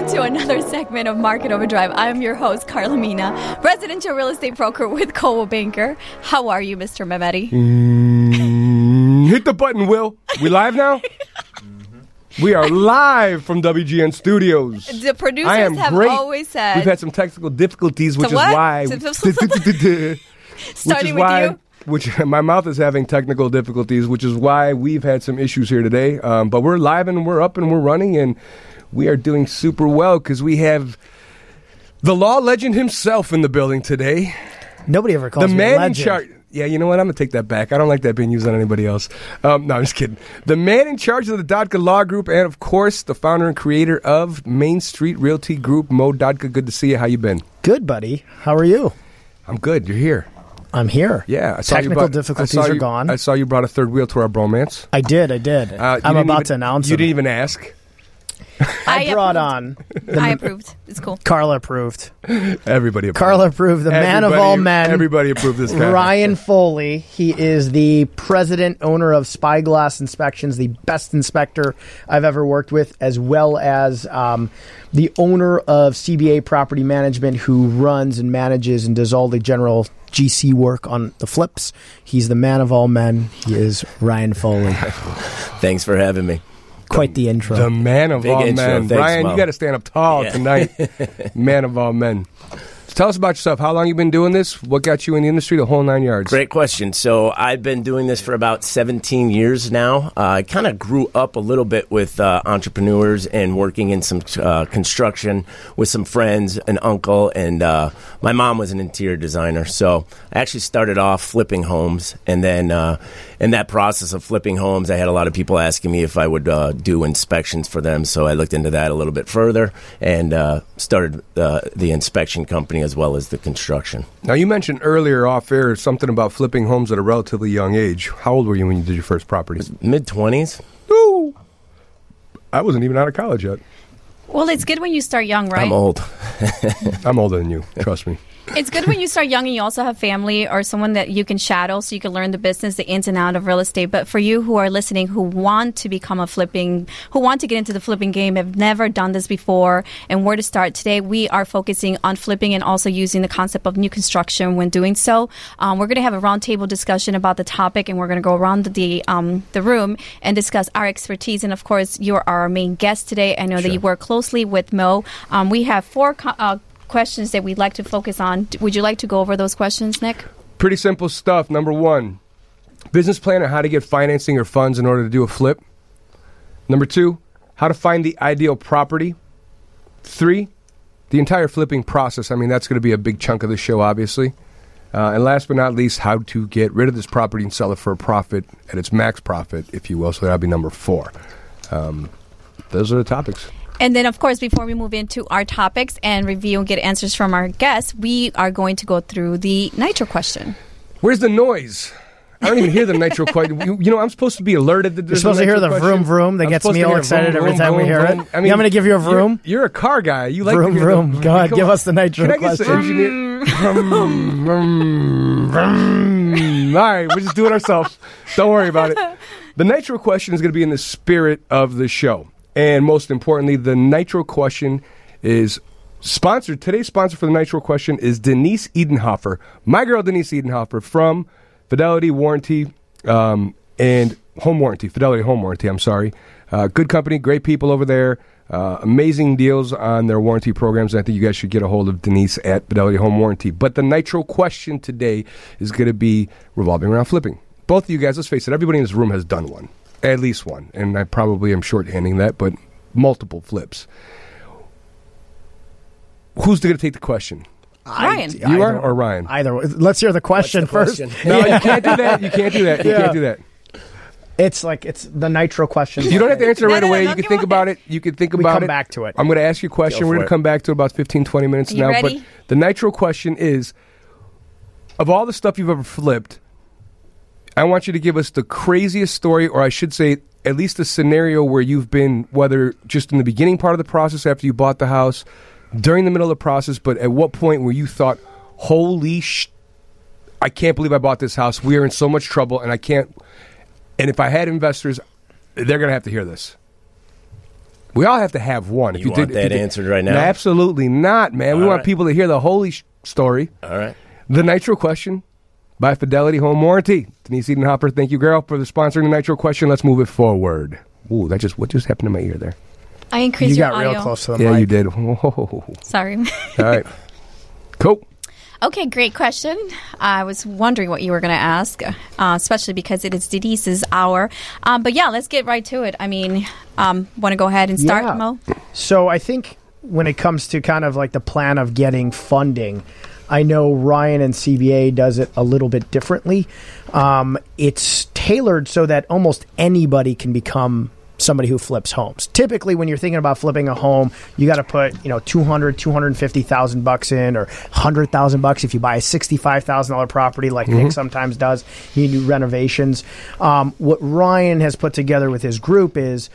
Welcome to another segment of Market Overdrive. I'm your host, Carla Mina, residential real estate broker with Coldwell Banker. How are you, Mr. Mehmeti? Mm, hit the button, Will. We live now? We are live from WGN Studios. The producers I am have great. always said, We've had some technical difficulties, which is what? why. starting which is with why, you. Which my mouth is having technical difficulties, which is why we've had some issues here today. Um, but we're live and we're up and we're running, and we are doing super well because we have the law legend himself in the building today. Nobody ever calls the man in charge. Yeah, you know what? I'm gonna take that back. I don't like that being used on anybody else. Um, no, I'm just kidding. The man in charge of the Dadkhah Law Group, and of course, the founder and creator of Main Street Realty Group, Mo Dadkhah. Good to see you. How you been? Good, buddy. How are you? I'm good. You're here. I'm here. Yeah, I saw Technical brought- difficulties I saw are gone. I saw you brought a third wheel to our bromance. I did. I did. Uh, I'm about even- to announce You didn't even ask. I, brought on. I approved. It's cool. Carla approved. Everybody. Approved. Carla approved. The man of all men. Everybody approved this guy. Ryan Foley. He is the president, owner of Spyglass Inspections, the best inspector I've ever worked with, as well as um, the owner of CBA Property Management, who runs and manages and does all the general GC work on the flips. He's the man of all men. He is Ryan Foley. Thanks for having me. Quite the intro. The man of Big all intro. men. Thanks, Ryan, Mo. you got to stand up tall Yeah. tonight. man of all men. So tell us about yourself. How long you been doing this? What got you in the industry? The whole nine yards. Great question. So I've been doing this for about 17 years now. Uh, I kind of grew up a little bit with uh, entrepreneurs and working in some uh, construction with some friends, an uncle, and uh, my mom was an interior designer. So I actually started off flipping homes, and then uh, in that process of flipping homes, I had a lot of people asking me if I would uh, do inspections for them. So I looked into that a little bit further and started the inspection company as well as the construction. Now you mentioned earlier off air something about flipping homes at a relatively young age. How old were you when you did your first property? Mid 20s. Ooh. I wasn't even out of college yet. Well, it's good when you start young, right? I'm old. I'm older than you. Trust me. It's good when you start young and you also have family or someone that you can shadow so you can learn the business, the ins and out of real estate. But for you who are listening, who want to become a flipping, who want to get into the flipping game, have never done this before, and where to start today, we are focusing on flipping and also using the concept of new construction when doing so. Um, we're going to have a roundtable discussion about the topic, and we're going to go around the um, the room and discuss our expertise. And of course, you're our main guest today. I know that you work closely with Mo. Um, we have four. Co- uh, questions that we'd like to focus on. Would you like to go over those questions, Nick? Pretty simple stuff. Number one, business plan on how to get financing or funds in order to do a flip. Number two, how to find the ideal property. Three, the entire flipping process. I mean, that's going to be a big chunk of the show, obviously. Uh, and last but not least, how to get rid of this property and sell it for a profit at its max profit, if you will. So that'll be number four. Um, those are the topics. And then, of course, before we move into our topics and review and get answers from our guests, we are going to go through the nitro question. Where's the noise? I don't even hear the nitro quite. You, you know, I'm supposed to be alerted that You're supposed a to hear the question. vroom vroom that I'm gets me all excited vroom, every vroom, time we vroom, hear it. vroom. I You mean, want me to give you a you're- vroom? You're, a car guy. You like Vroom, to hear vroom. The, Go ahead, give on. us the nitro Can I get the question. engineer? Vroom, vroom, vroom. All right, we'll just do it ourselves. Don't worry about it. The nitro question is going to be in the spirit of the show, and most importantly, the nitro question is sponsored. Today's sponsor for the nitro question is Denise Edenhofer, my girl Denise Edenhofer from Fidelity Warranty um, and Home Warranty, Fidelity Home Warranty. I'm sorry. Uh, good company, great people over there. Uh, amazing deals on their warranty programs. I think you guys should get a hold of Denise at Fidelity Home Warranty. But the nitro question today is going to be revolving around flipping. Both of you guys, let's face it, everybody in this room has done one, at least one, and I probably am shorthanding that, but multiple flips. Who's going to take the question? Ryan. You are or Ryan? Either way. Let's hear the question the first. question? No, you can't do that. You can't do that. You Yeah. can't do that. It's like it's the nitro question. You don't have to answer No, right no, no, away. no, you can think on. about it. You can think We about come it. back to it. I'm going to ask you a question. Go We're going to come back to about 15, 20 minutes Are you now. ready? But the nitro question is of all the stuff you've ever flipped, I want you to give us the craziest story, or I should say, at least a scenario where you've been, whether just in the beginning part of the process after you bought the house, during the middle of the process, but at what point where you thought, holy sh. I can't believe I bought this house. We are in so much trouble, and I can't. And if I had investors, they're going to have to hear this. We all have to have one. If You you, want did, that you did- answered right now? No, absolutely not, man. we All want people to hear the holy sh- story. All right. The Nitro Question by Fidelity Home Warranty. Denise Eden Hopper, thank you, girl, for the sponsoring the Nitro Question. Let's move it forward. Ooh, that just what just happened to my ear there? I increased You your got audio. real close to the yeah, mic. you did. All Sorry. All right. cool. Okay, great question. I was wondering what you were going to ask, uh, especially because it is Denise's hour. Um, but yeah, let's get right to it. I mean, um, want to go ahead and start, Yeah. Mo? So I think when it comes to kind of like the plan of getting funding, I know Ryan and CBA does it a little bit differently. Um, it's tailored so that almost anybody can become somebody who flips homes. Typically when you're thinking about flipping a home, you got to put, you know, 200, 250,000 bucks in or 100,000 bucks if you buy a $65,000 property like Nick sometimes does. You do renovations. Um, what Ryan has put together with his group is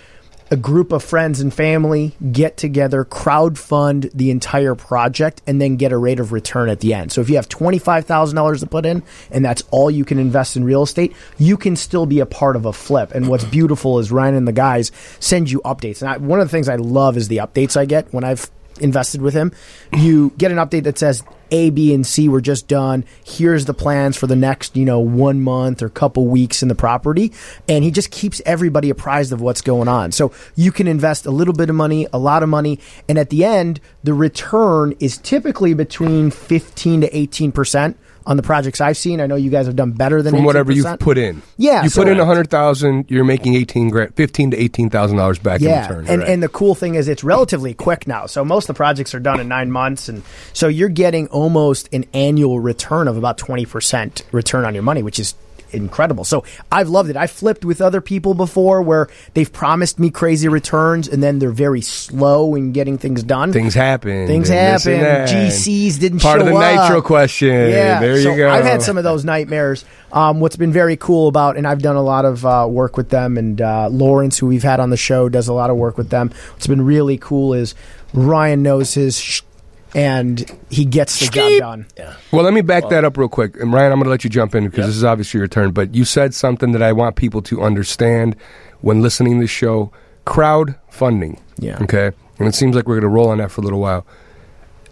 a group of friends and family get together, crowd fund the entire project, and then get a rate of return at the end. So if you have $25,000 to put in and that's all you can invest in real estate, you can still be a part of a flip. And what's beautiful is Ryan and the guys send you updates. And I, one of the things I love is the updates I get when I've invested with him. You get an update that says A, B, and C were just done. Here's the plans for the next, you know, one month or couple weeks in the property. And he just keeps everybody apprised of what's going on. So you can invest a little bit of money, a lot of money, and at the end, the return is typically between 15 to 18%. On the projects I've seen, I know you guys have done better than From whatever 18%. you've put in. Yeah, you so- put in a hundred thousand, you're making eighteen grand, fifteen to eighteen thousand dollars back in Yeah, return. and and the cool thing is it's relatively quick now. So most of the projects are done in nine months, and so you're getting almost an annual return of about twenty percent return on your money, which is incredible. So I've loved it. I flipped with other people before where they've promised me crazy returns, and then they're very slow in getting things done. things happen. Things and this and happen. GCs didn't Part show of the up. nitro question. Yeah, there so you go. I've had some of those nightmares. Um, what's been very cool about, and I've done a lot of uh, work with them, and uh, Lawrence, who we've had on the show, does a lot of work with them. What's been really cool is Ryan knows his, sh- and he gets the job done. Yeah. Well, let me back that up real quick. And Ryan, I'm going to let you jump in because this is obviously your turn. But you said something that I want people to understand when listening to the show crowdfunding. Yeah. Okay. And it seems like we're going to roll on that for a little while.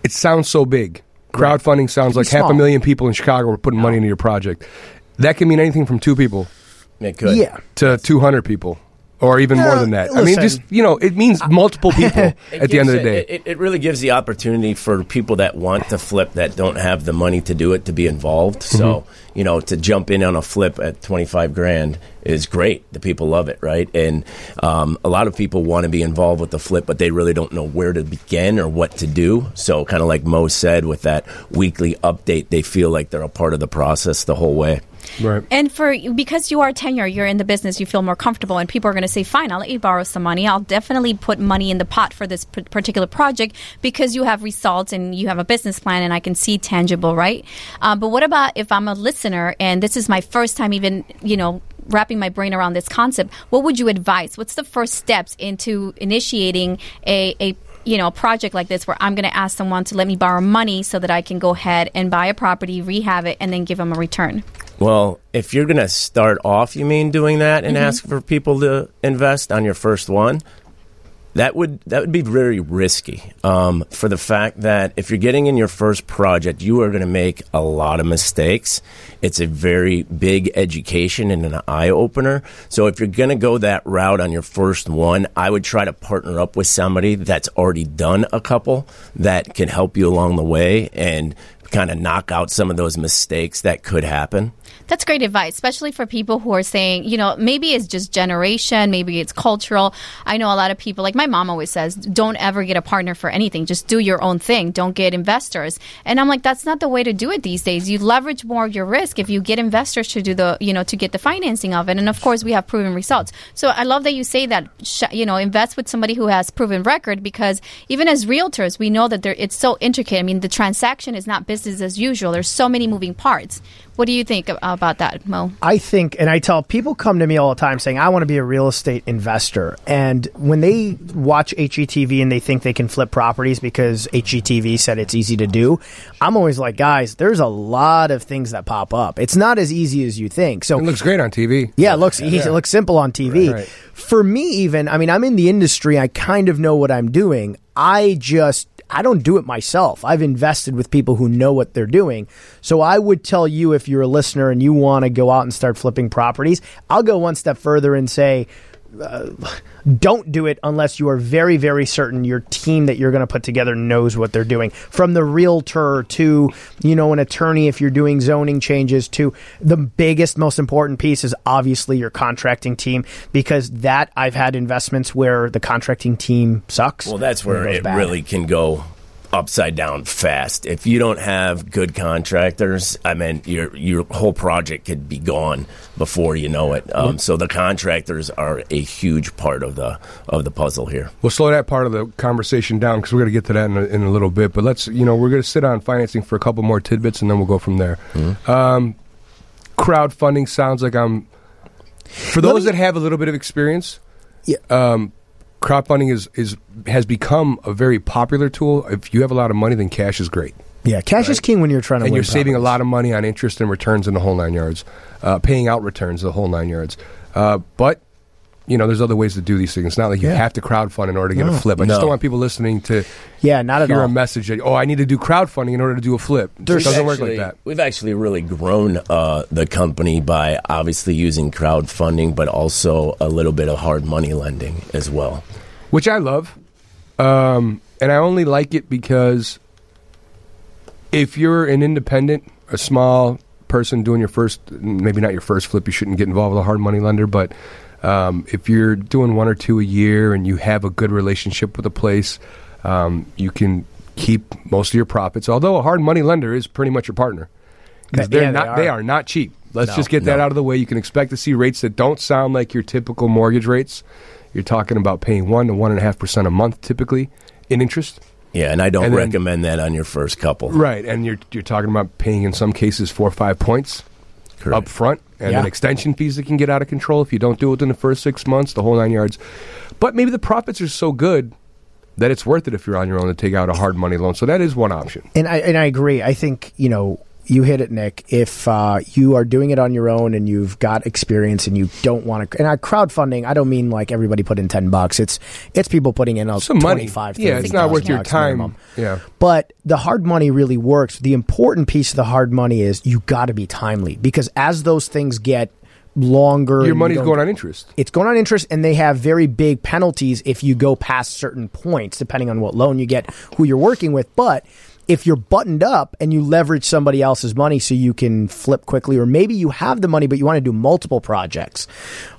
It sounds so big. Crowdfunding sounds like half a million people in Chicago are putting money into your project. That can mean anything from two people It could. Yeah. to 200 people or even more than that. I mean, just, you know, it means multiple people at the end of the day. it- It, really gives the opportunity for people that want to flip that don't have the money to do it to be involved. Mm-hmm. So, you know, to jump in on a flip at 25 grand is great. The people love it, right? And um, a lot of people want to be involved with the flip, but they really don't know where to begin or what to do. So, kind of like Mo said, with that weekly update, they feel like they're a part of the process the whole way. Right. And for because you are tenure, you're in the business, you feel more comfortable, and people are going to say, "Fine, I'll let you borrow some money. I'll definitely put money in the pot for this p- particular project because you have results and you have a business plan, and I can see tangible, right?" Uh, but what about if I'm a listener and this is my first time even, you know, wrapping my brain around this concept? What would you advise? What's the first steps into initiating a a you know, a project like this where I'm going to ask someone to let me borrow money so that I can go ahead and buy a property, rehab it, and then give them a return. Well, if you're going to start off, you mean doing that and Mm-hmm. ask for people to invest on your first one, that would that would be very risky. Um, for the fact that if you're getting in your first project, you are going to make a lot of mistakes. It's a very big education and an eye opener. So if you're going to go that route on your first one, I would try to partner up with somebody that's already done a couple that can help you along the way and kind of knock out some of those mistakes that could happen. That's great advice, especially for people who are saying, you know, maybe it's just generation, maybe it's cultural. I know a lot of people, like my mom always says, don't ever get a partner for anything. Just do your own thing. Don't get investors. And I'm like, that's not the way to do it these days. You leverage more of your risk if you get investors to do the, you know, to get the financing of it. And of course, we have proven results. So I love that you say that, you know, invest with somebody who has proven record because even as realtors, we know that it's so intricate. I mean, the transaction is not business as usual. There's so many moving parts. What do you think about about that, Mo? I think, and I tell people come to me all the time saying, I want to be a real estate investor. And when they watch HGTV and they think they can flip properties because HGTV said it's easy to do, I'm always like, guys, there's a lot of things that pop up. It's not as easy as you think. So It looks great on TV. yeah, it looks easy. It looks simple on TV. Right, right. For me, even, I mean, I'm in the industry. I kind of know what I'm doing. I just, I don't do it myself. I've invested with people who know what they're doing. So I would tell you if you're a listener and you want to go out and start flipping properties, I'll go one step further and say, uh, don't do it unless you are very, very certain your team that you're going to put together knows what they're doing. From the realtor to, you know, an attorney if you're doing zoning changes to the biggest, most important piece is obviously your contracting team because that I've had investments where the contracting team sucks. Well, that's where goes it really can go upside down fast. If you don't have good contractors, I mean, your your whole project could be gone before you know it. Um, so the contractors are a huge part of the of the puzzle here. We'll slow that part of the conversation down because we're going to get to that in a, in a little bit. But let's, you know, we're going to sit on financing for a couple more tidbits and then we'll go from there. Um, crowdfunding sounds like I'm. For those me- that have a little bit of experience, Yeah. um, crowdfunding is, is has become a very popular tool. If you have a lot of money, then cash is great. Yeah, cash is king when you're trying to and you're saving a lot of money on interest and returns in the whole nine yards, uh, paying out returns the whole nine yards. Uh, but you know, there's other ways to do these things. It's not like you Yeah. have to crowdfund in order to get No. a flip. I just don't want people listening to Yeah, not at hear all. a message that oh, I need to do crowdfunding in order to do a flip. It doesn't work like that. We've actually really grown uh, the company by obviously using crowdfunding, but also a little bit of hard money lending as well. which I love. Um, and I only like it because if you're an independent, a small person doing your first, maybe not your first flip, you shouldn't get involved with a hard money lender. But um, if you're doing one or two a year and you have a good relationship with a place, um, you can keep most of your profits. Although a hard money lender is pretty much your partner because they're they not. are. They are not cheap. Let's No, just get that no. out of the way. You can expect to see rates that don't sound like your typical mortgage rates. You're talking about paying one to one and a half percent a month, typically in interest. Yeah, and I don't And then- recommend that on your first couple. Right, and you're you're talking about paying in some cases four or five points Correct. up front, and Yeah. then extension fees that can get out of control if you don't do it within the first six months, the whole nine yards. But maybe the profits are so good that it's worth it if you're on your own to take out a hard money loan. So that is one option. And I and I agree. I think you know you hit it, Nick. If uh, you are doing it on your own and you've got experience and you don't want to, and I, crowdfunding, I don't mean like everybody put in ten bucks. It's it's people putting in a Some money, 25, yeah, it's not worth your time. minimum. Yeah, But the hard money really works. The important piece of the hard money is you got to be timely because as those things get longer, your and you money's going on interest. it's going on interest and they have very big penalties if you go past certain points depending on what loan you get who you're working with but if you're buttoned up and you leverage somebody else's money so you can flip quickly or maybe you have the money but you want to do multiple projects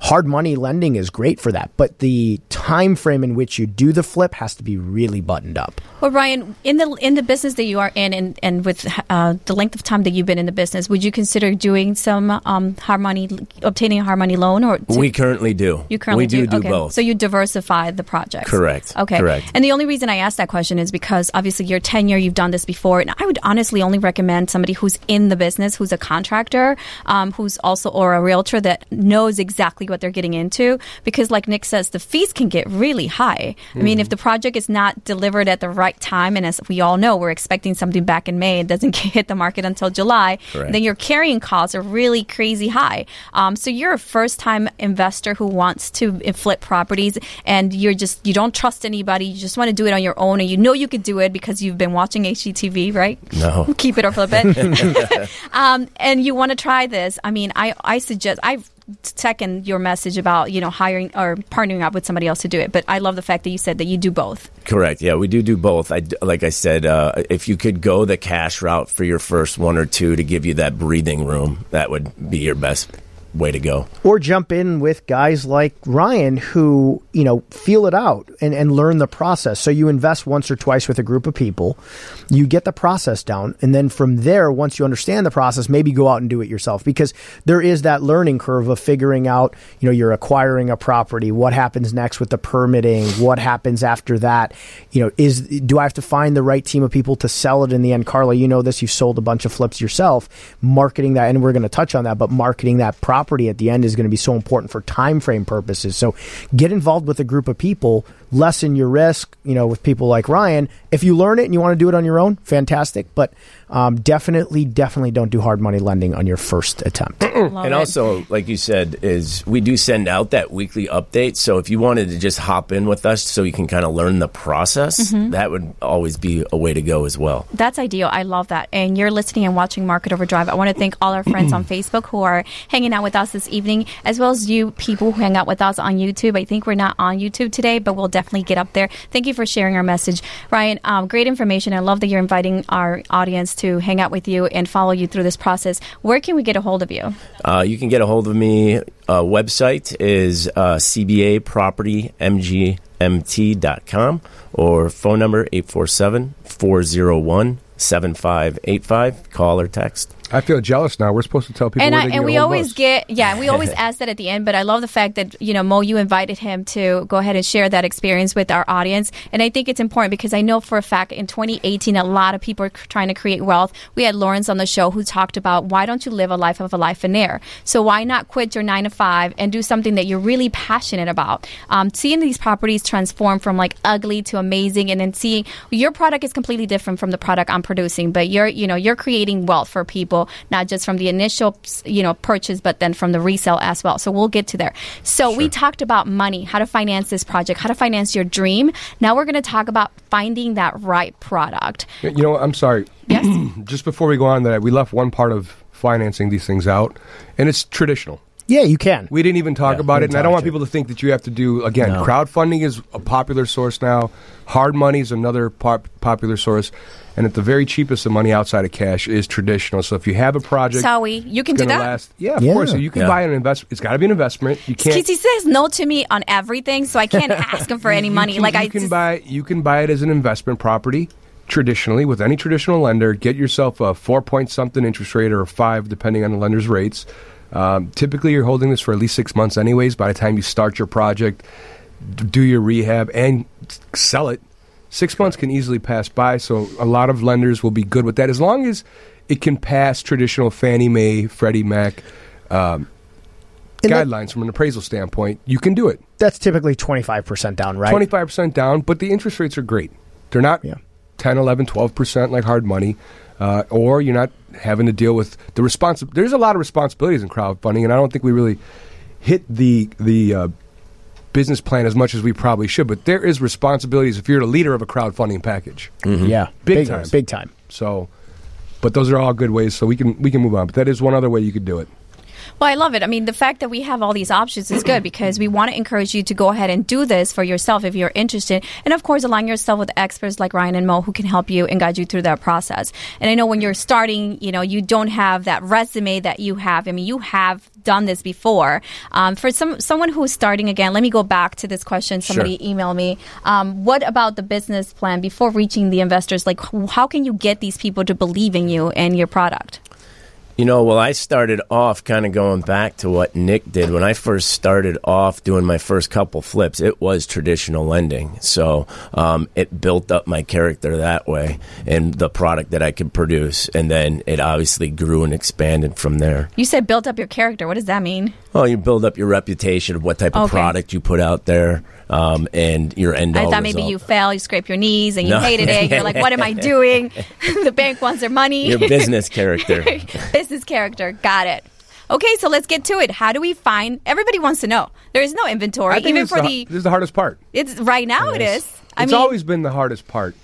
hard money lending is great for that but the time frame in which you do the flip has to be really buttoned up Well, Ryan, in the in the business that you are in, and, and with uh, the length of time that you've been in the business, would you consider doing some um, hard money, obtaining a hard money loan, or to- We currently do. you currently we do do okay. both. So you diversify the projects. Correct. Okay. Correct. And the only reason I asked that question is because obviously your tenure, you've done this before, and I would honestly only recommend somebody who's in the business, who's a contractor, um, who's also or a realtor that knows exactly what they're getting into. Because, like Nick says, the fees can get really high. I mean, Mm-hmm. if the project is not delivered at the right time, and as we all know, we're expecting something back in May, it doesn't hit the market until July, Correct. then your carrying costs are really crazy high. Um, so you're a first time investor who wants to flip properties and you're just, you don't trust anybody. You just want to do it on your own and you know you could do it because you've been watching HGTV, right? No. Keep it or flip it. um, and you want to try this. I mean, I, I suggest, I've, second your message about you know hiring or partnering up with somebody else to do it but i love the fact that you said that you do both Correct. Yeah, we do do both. I like I said, uh, if you could go the cash route for your first one or two to give you that breathing room, that would be your best way to go. or jump in with guys like Ryan who, you know, feel it out and, and learn the process. So you invest once or twice with a group of people, you get the process down, and then from there, once you understand the process, maybe go out and do it yourself. Because there is that learning curve of figuring out, you know, you're acquiring a property, what happens next with the permitting, what happens after that, you know, is do I have to find the right team of people to sell it in the end? Carla, you know this, you've sold a bunch of flips yourself, marketing that, and we're going to touch on that, but marketing that property at the end is going to be so important for time frame purposes. So get involved with a group of people, lessen your risk, you know, with people like Ryan. If you learn it and you want to do it on your own, fantastic. But um, definitely, definitely don't do hard money lending on your first attempt. And it. also, like you said, is we do send out that weekly update. So if you wanted to just hop in with us, so you can kind of learn the process, Mm-hmm. that would always be a way to go as well. That's ideal. I love that. And you're listening and watching Market Overdrive. I want to thank all our friends on Facebook who are hanging out with us this evening, as well as you people who hang out with us on YouTube. I think we're not on YouTube today, but we'll definitely definitely get up there. Thank you for sharing our message, Ryan. Um, great information. I love that you're inviting our audience to hang out with you and follow you through this process. Where can we get a hold of you? Uh, you can get a hold of me. Uh, website is uh, CBA Property MG mt.com or phone number 847 401 7585. Call or text. I feel jealous now. We're supposed to tell people and I, and we a hold of always get yeah we always ask that at the end but i love the fact that you know mo you invited him to go ahead and share that experience with our audience. And i think it's important because i know for a fact in 2018 a lot of people are trying to create wealth. We had lawrence on the show who talked about why don't you live a life of a lifeonaire? So why not quit your nine to five and do something that you're really passionate about? Um, seeing these properties transform from like ugly to amazing and then seeing your product is completely different from the product i'm producing but you're you know you're creating wealth for people not just from the initial you know purchase but then from the resale as well so we'll get to there so we talked about money how to finance this project how to finance your dream now we're going to talk about finding that right product You know, what? I'm sorry. yes Just before we go on, that we left one part of financing these things out, and it's traditional. Yeah, you can. We didn't even talk Yeah, about it, and I don't want to- people to think that you have to do again. No. Crowdfunding is a popular source now. Hard money is another pop- popular source, and at the very cheapest the money outside of cash is traditional. So if you have a project, Sorry, you can do that last. Yeah, of Yeah. course. So you can Yeah. buy an investment. It's got to be an investment. You can't. Because he says no to me on everything, so I can't ask him for any you money. can- like you I can just, buy you can buy it as an investment property traditionally with any traditional lender. Get yourself a four point something interest rate or a five, depending on the lender's rates. Um, typically, you're holding this for at least six months, anyways. By the time you start your project, do your rehab and sell it, six months can easily pass by. So a lot of lenders will be good with that as long as it can pass traditional Fannie Mae, Freddie Mac. Um, And that- guidelines from an appraisal standpoint, you can do it. That's typically 25% down, right? Twenty five percent down, but the interest rates are great. They're not Yeah. 10, 11, 12 percent like hard money, uh, or you're not having to deal with the responsi- There's a lot of responsibilities in crowdfunding, and I don't think we really hit the the uh, business plan as much as we probably should. But there is responsibilities if you're the leader of a crowdfunding package. Yeah, Big time. big time. So, but those are all good ways. So we can we can move on. But that is one other way you could do it. Well, I love it. I mean, the fact that we have all these options is good because we want to encourage you to go ahead and do this for yourself if you're interested. And of course, align yourself with experts like Ryan and Mo who can help you and guide you through that process. And I know when you're starting, you know, you don't have that resume that you have. I mean, you have done this before. Um, for some someone who's starting again, let me go back to this question. Somebody emailed me. Um, what about the business plan before reaching the investors? Like, how can you get these people to believe in you and your product? You know, well, I started off kind of going back to what Nick did. When I first started off doing my first couple flips, it was traditional lending. So um, it built up my character that way and the product that I could produce. And then it obviously grew and expanded from there. You said built up your character. What does that mean? Well, you build up your reputation of what type of Okay. product you put out there um, and your end I thought maybe result. you fell, you scrape your knees, and you No. hated it. You're like, what am I doing? the bank wants their money. Your business character. Business character. Got it. Okay, so let's get to it. How do we find? Everybody wants to know. There is no inventory, I think even for is the. this is the hardest part. It's right now. It is. I it's mean, always been the hardest part.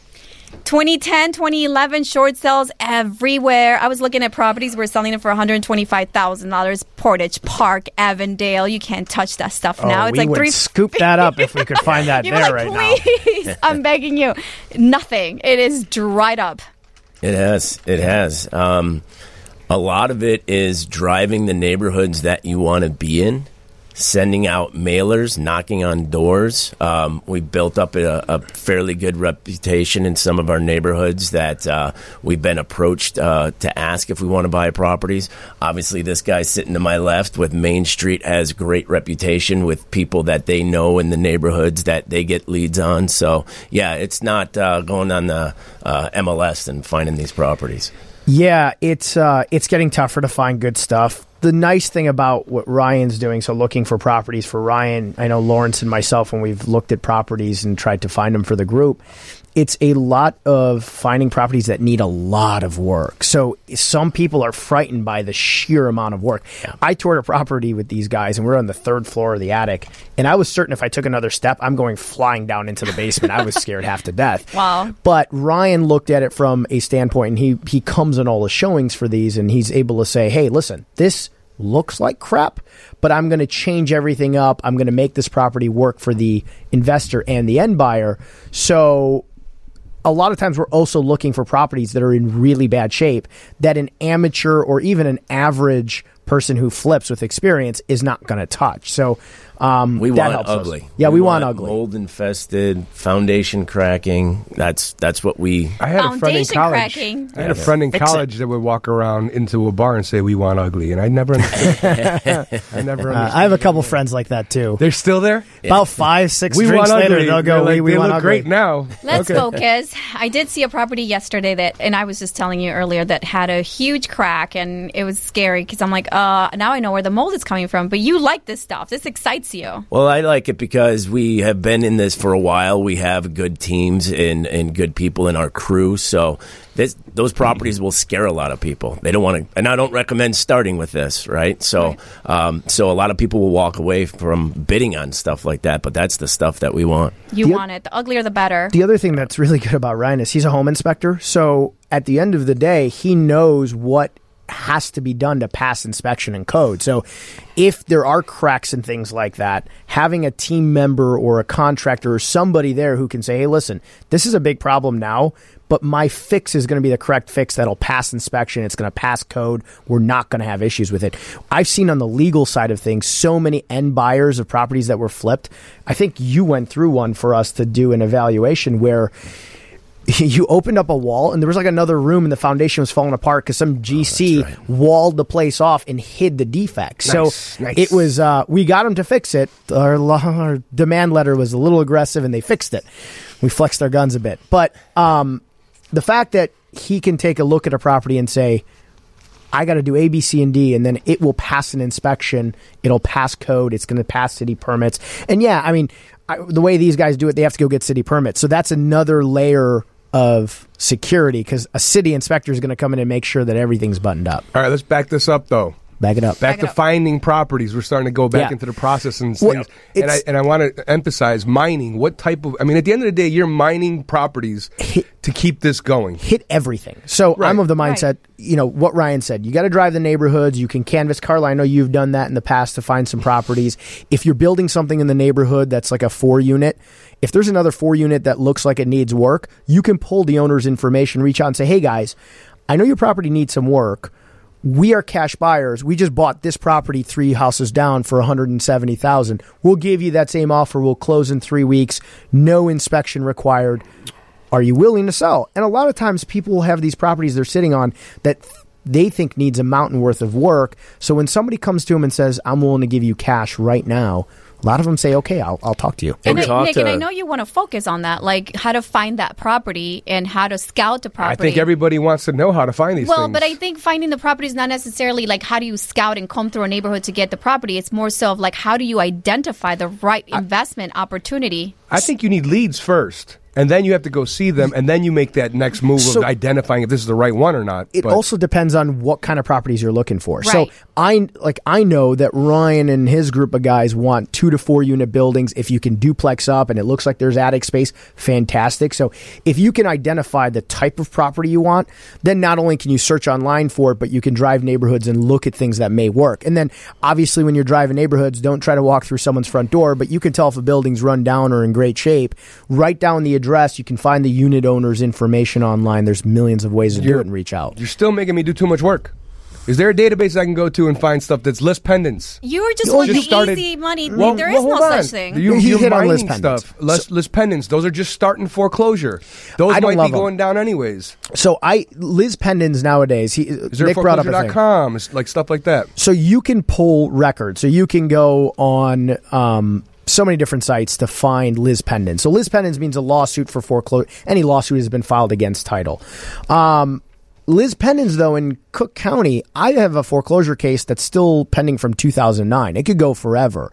2010, 2011 short sales everywhere. I was looking at properties. We're selling it for $125,000. Portage Park, Avondale. You can't touch that stuff now. oh, it's we like would three scoop that up if we could find that there like, right now. please, I'm begging you. Nothing. It is dried up. It has. It has. Um, A lot of it is driving the neighborhoods that you want to be in, sending out mailers, knocking on doors. Um, we built up a, a, fairly good reputation in some of our neighborhoods that uh, we've been approached uh, to ask if we want to buy properties. Obviously, this guy sitting to my left with Main Street has great reputation with people that they know in the neighborhoods that they get leads on. So, yeah, it's not uh, going on the uh, MLS and finding these properties. Yeah, it's uh, it's getting tougher to find good stuff. The nice thing about what Ryan's doing, so looking for properties for Ryan, I know Lawrence and myself, when we've looked at properties and tried to find them for the group, it's a lot of finding properties that need a lot of work. So some people are frightened by the sheer amount of work. Yeah. I toured a property with these guys, and we are on the third floor of the attic, and I was certain if I took another step, I'm going flying down into the basement. I was scared half to death. Wow! But Ryan looked at it from a standpoint, and he he comes in all the showings for these, and he's able to say, "Hey, listen, this." looks like crap, but I'm going to change everything up. I'm going to make this property work for the investor and the end buyer. So a lot of times we're also looking for properties that are in really bad shape that an amateur or even an average person who flips with experience is not going to touch. So um, we want ugly. Us. Yeah, we, we want, want, ugly. Mold infested, foundation cracking. That's that's what we. I had a friend in college. Cracking. I had a friend in college that would walk around into a bar and say, "We want ugly," and I never understood. I never. Uh, I have a couple friends like that too. They're still there. Yeah. About five, six we drinks later, ugly. they'll go. Like, we, we they want look ugly. great now. Let's okay. focus. I did see a property yesterday that, and I was just telling you earlier that had a huge crack, and it was scary because I'm like, uh, now I know where the mold is coming from. But you like this stuff. This excites you. Well, I like it because we have been in this for a while. We have good teams and, and good people in our crew. So this, those properties will scare a lot of people. They don't want to, and I don't recommend starting with this, right? So, right. Um, so a lot of people will walk away from bidding on stuff like that. But that's the stuff that we want. You the want it. The uglier, the better. The other thing that's really good about Ryan is he's a home inspector. So at the end of the day, he knows what has to be done to pass inspection and code. So if there are cracks and things like that, having a team member or a contractor or somebody there who can say, hey, listen, this is a big problem now, but my fix is going to be the correct fix that'll pass inspection. It's going to pass code. We're not going to have issues with it. I've seen on the legal side of things so many end buyers of properties that were flipped. I think you went through one for us to do an evaluation where you opened up a wall and there was like another room and the foundation was falling apart because some GC oh, right. walled the place off and hid the defects. Nice, so nice. it was, uh, we got them to fix it. Our, our, demand letter was a little aggressive and they fixed it. We flexed our guns a bit. But um, the fact that he can take a look at a property and say, I got to do A, B, C, and D, and then it will pass an inspection. It'll pass code. It's going to pass city permits. And yeah, I mean, I, the way these guys do it, they have to go get city permits. So that's another layer of security because a city inspector is going to come in and make sure that everything's buttoned up. All right, let's back this up though. Back it up. Back, back to up. finding properties. We're starting to go back yeah. into the process and well, things. And I, and I want to emphasize mining. What type of? I mean, at the end of the day, you're mining properties hit, to keep this going. Hit everything. So right. I'm of the mindset. Right. You know what Ryan said. You got to drive the neighborhoods. You can canvas. Carla, I know you've done that in the past to find some properties. If you're building something in the neighborhood that's like a four unit, if there's another four unit that looks like it needs work, you can pull the owner's information, reach out and say, hey guys, I know your property needs some work. We are cash buyers. We just bought this property three houses down for 170,000. We'll give you that same offer. We'll close in 3 weeks. No inspection required. Are you willing to sell? And a lot of times people will have these properties they're sitting on that they think needs a mountain worth of work. So when somebody comes to them and says, "I'm willing to give you cash right now," a lot of them say, "Okay, I'll, I'll talk to you." And, and Nick, to, and I know you want to focus on that, like how to find that property and how to scout the property. I think everybody wants to know how to find these. Well, things. but I think finding the property is not necessarily like how do you scout and comb through a neighborhood to get the property. It's more so of like how do you identify the right investment I, opportunity. I think you need leads first and then you have to go see them, and then you make that next move so, of identifying if this is the right one or not. It but. also depends on what kind of properties you're looking for. Right. So I like I know that Ryan and his group of guys want two to four unit buildings. If you can duplex up and it looks like there's attic space, fantastic. So if you can identify the type of property you want, then not only can you search online for it, but you can drive neighborhoods and look at things that may work. And then obviously when you're driving neighborhoods, don't try to walk through someone's front door, but you can tell if a building's run down or in great shape. Write down the address. You can find the unit owner's information online. There's millions of ways to you're, do it and reach out. You're still making me do too much work. Is there a database I can go to and find stuff that's lis pendens? You were just Oh, want you the started- easy money. Well, there is well, no on. such thing. You, You you're hit on lis pendens. stuff. List, lis pendens. Those are just starting foreclosure. Those I might love be them. going down anyways. So I lis pendens nowadays. He Is there Nick brought up a thing. foreclosure.com? Like stuff like that. So you can pull records. So you can go on um, so many different sites to find lis pendens. So lis pendens means a lawsuit for foreclosure. Any lawsuit has been filed against title. Um, lis pendens, though, in Cook County, I have a foreclosure case that's still pending from 2009. It could go forever.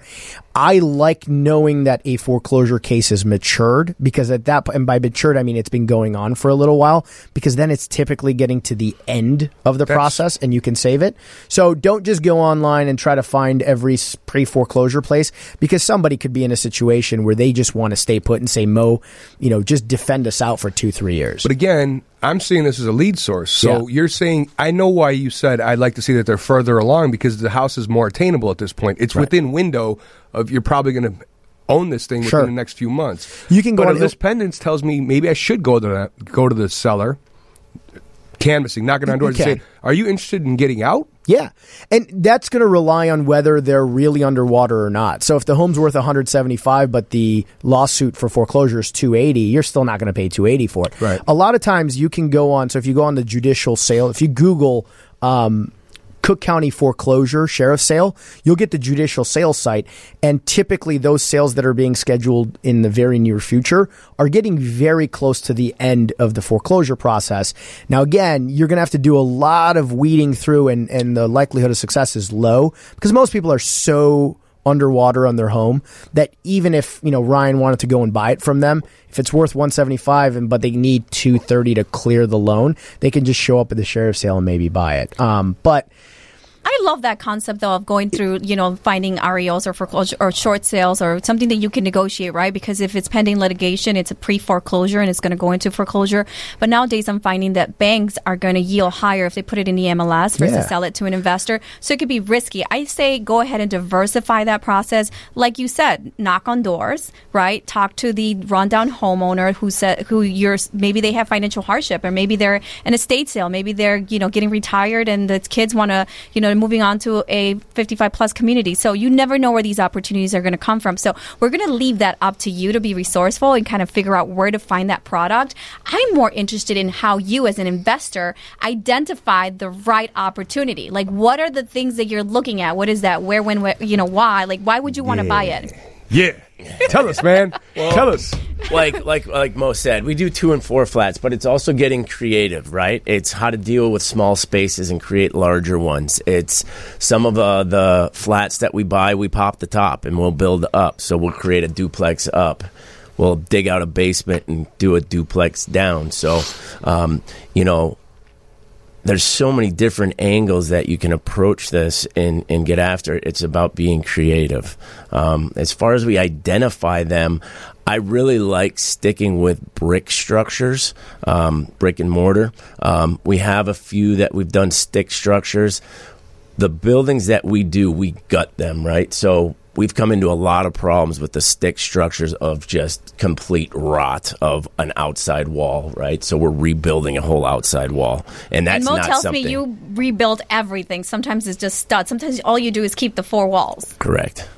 I like knowing that a foreclosure case is matured because at that point, and by matured, I mean it's been going on for a little while because then it's typically getting to the end of the That's- process and you can save it. So don't just go online and try to find every pre foreclosure place because somebody could be in a situation where they just want to stay put and say, Mo, you know, just defend us out for two, three years. But again, I'm seeing this as a lead source. So Yeah. you're saying I know why you said I'd like to see that they're further along because the house is more attainable at this point. It's Right. within window of you're probably going to own this thing Sure. within the next few months. You can go but lis pendens tells me maybe I should go to that, go to the seller, canvassing, knocking on doors, and say, "Are you interested in getting out?" Yeah. And that's going to rely on whether they're really underwater or not. So if the home's worth 175 but the lawsuit for foreclosure is 280, you're still not going to pay 280 for it. Right. A lot of times you can go on so if you go on the judicial sale, if you google um Cook County foreclosure sheriff sale, you'll get the judicial sales site. And typically, those sales that are being scheduled in the very near future are getting very close to the end of the foreclosure process. Now, again, you're going to have to do a lot of weeding through, and, and the likelihood of success is low because most people are so underwater on their home that even if you know Ryan wanted to go and buy it from them, if it's worth 175 and but they need 230 to clear the loan, they can just show up at the sheriff's sale and maybe buy it. Um, but I love that concept though of going through, you know, finding REOs or foreclosure or short sales or something that you can negotiate, right? Because if it's pending litigation, it's a pre foreclosure and it's going to go into foreclosure. But nowadays, I'm finding that banks are going to yield higher if they put it in the MLS versus Yeah. sell it to an investor. So it could be risky. I say go ahead and diversify that process. Like you said, knock on doors, right? Talk to the rundown homeowner who said who you're maybe they have financial hardship or maybe they're an estate sale, maybe they're you know getting retired and the kids want to you know moving on to a 55 plus community. So you never know where these opportunities are going to come from. So we're going to leave that up to you to be resourceful and kind of figure out where to find that product. I'm more interested in how you as an investor identify the right opportunity. Like what are the things that you're looking at? What is that? Where, when, where, you know, why? Like why would you want to buy it? Yeah, tell us, man. tell us. like like like Mo said, we do two and four flats, but it's also getting creative, right? It's how to deal with small spaces and create larger ones. It's some of uh, the flats that we buy, we pop the top and we'll build up. So we'll create a duplex up. We'll dig out a basement and do a duplex down. So, um, you know, there's so many different angles that you can approach this and, and get after it. It's about being creative. Um, as far as we identify them, I really like sticking with brick structures, um, brick and mortar. Um, we have a few that we've done stick structures. The buildings that we do, we gut them, right? So we've come into a lot of problems with the stick structures of just complete rot of an outside wall, right? So we're rebuilding a whole outside wall, and that's and Mo not tells something me you rebuild everything. Sometimes it's just studs. Sometimes all you do is keep the four walls. correct.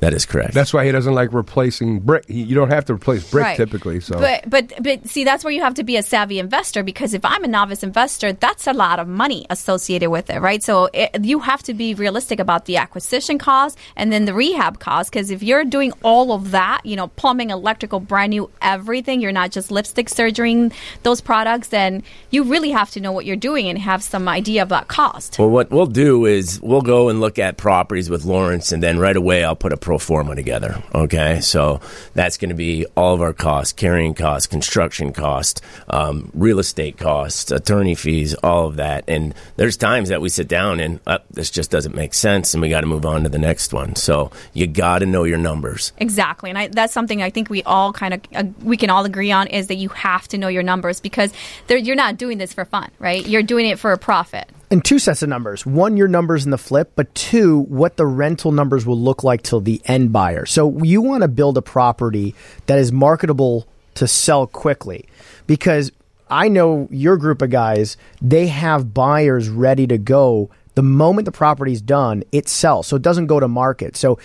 That is correct. That's why he doesn't like replacing brick. He, you don't have to replace brick Right. typically. So But but but see, that's where you have to be a savvy investor because if I'm a novice investor, that's a lot of money associated with it, right? So it, you have to be realistic about the acquisition cost and then the rehab cost. Because if you're doing all of that, you know, plumbing, electrical, brand new, everything, you're not just lipstick surgerying those products, then you really have to know what you're doing and have some idea of that cost. Well, what we'll do is we'll go and look at properties with Lawrence, and then right away I'll put a pro forma together. Okay, so that's going to be all of our costs, carrying costs, construction costs, um, real estate costs, attorney fees, all of that. And there's times that we sit down and uh, this just doesn't make sense, and we got to move on to the next one. So you got to know your numbers. Exactly, and I, that's something I think we all kind of uh, we can all agree on is that you have to know your numbers because you're not doing this for fun, right? You're doing it for a profit. And two sets of numbers. One, your numbers in the flip, but two, what the rental numbers will look like till the end buyer. So you want to build a property that is marketable to sell quickly because I know your group of guys, they have buyers ready to go The moment the property's done, it sells. So it doesn't go to market. So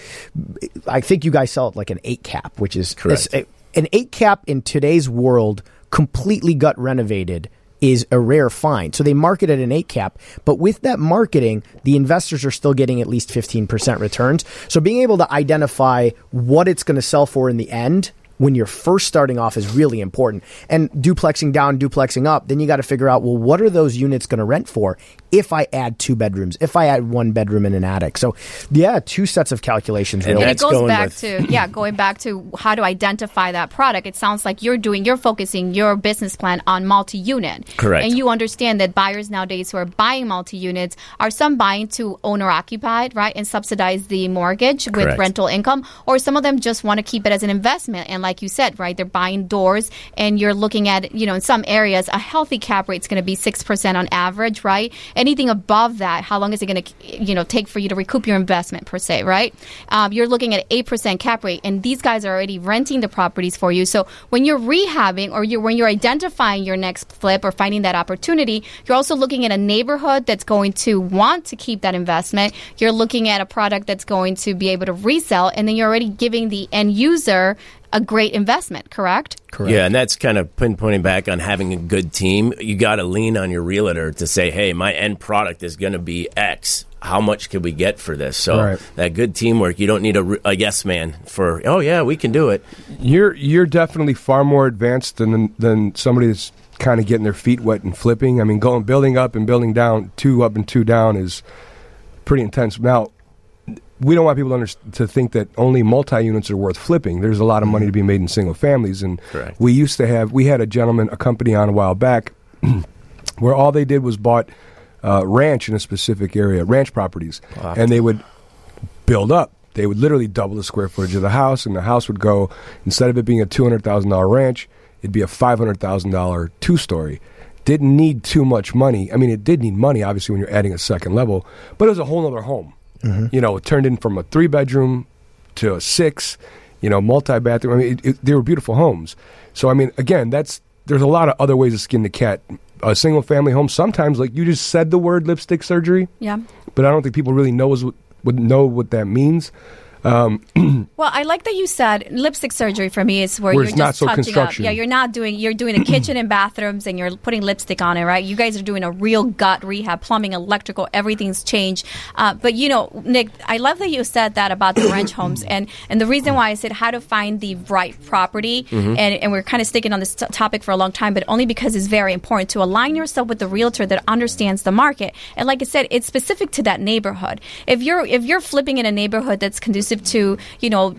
I think you guys sell it like an eight cap, which is Correct. an eight cap in today's world, completely gut renovated. Is a rare find. So they market at an eight cap, but with that marketing, the investors are still getting at least 15% returns. So being able to identify what it's going to sell for in the end when you're first starting off is really important. And duplexing down, duplexing up, then you got to figure out, well, what are those units going to rent for if I add two bedrooms, if I add one bedroom and an attic? So, yeah, two sets of calculations. And really. And it goes going back with- to yeah, going back to how to identify that product. It sounds like you're doing you're focusing your business plan on multi-unit. Correct. And you understand that buyers nowadays who are buying multi-units are some buying to owner occupied, right, and subsidize the mortgage with Correct. rental income, or some of them just want to keep it as an investment. And like you said, right, they're buying doors, and you're looking at you know in some areas a healthy cap rate is going to be six percent on average, right? Anything above that, how long is it going to you know take for you to recoup your investment per se, right? Um, you're looking at eight percent cap rate, and these guys are already renting the properties for you. So when you're rehabbing or you're when you're identifying your next flip or finding that opportunity, you're also looking at a neighborhood that's going to want to keep that investment. You're looking at a product that's going to be able to resell, and then you're already giving the end user a great investment. Correct? Correct. Yeah, and that's kind of pinpointing back on having a good team. You got to lean on your realtor to say, "Hey, my end product is going to be X. How much could we get for this?" So Right. that good teamwork. You don't need a, a yes man for. Oh yeah, we can do it. You're you're definitely far more advanced than than somebody that's kind of getting their feet wet and flipping. I mean, going building up and building down, two up and two down is pretty intense. Now, we don't want people to, under- to think that only multi units are worth flipping. There's a lot of money to be made in single families, and Correct. we used to have we had a gentleman, a company on a while back, where all they did was bought uh, ranch in a specific area, ranch properties, and they would build up. They would literally double the square footage of the house, and the house would go instead of it being a two hundred thousand dollar ranch, it'd be a five hundred thousand dollar two story. Didn't need too much money. I mean, it did need money, obviously, when you're adding a second level, but it was a whole other home. Mm-hmm. You know, it turned in from a three bedroom to a six. You know, multi bathroom. I mean, it, it, they were beautiful homes. So, I mean, again, that's there's a lot of other ways to skin the cat. A single family home, sometimes, like you just said the word lipstick surgery, Yeah. but I don't think people really knows what, would know what that means. Well, I like that you said lipstick surgery for me is where, Where you're just so touching up. Yeah, you're not doing you're doing a kitchen and bathrooms and you're putting lipstick on it, right? You guys are doing a real gut rehab, plumbing, electrical, everything's changed. Uh, but you know, Nick, I love that you said that about the ranch homes and and the reason why I said how to find the right property Mm-hmm. and and we're kind of sticking on this t- topic for a long time, but only because it's very important to align yourself with the realtor that understands the market. And like I said, it's specific to that neighborhood. If you're if you're flipping in a neighborhood that's conducive to you know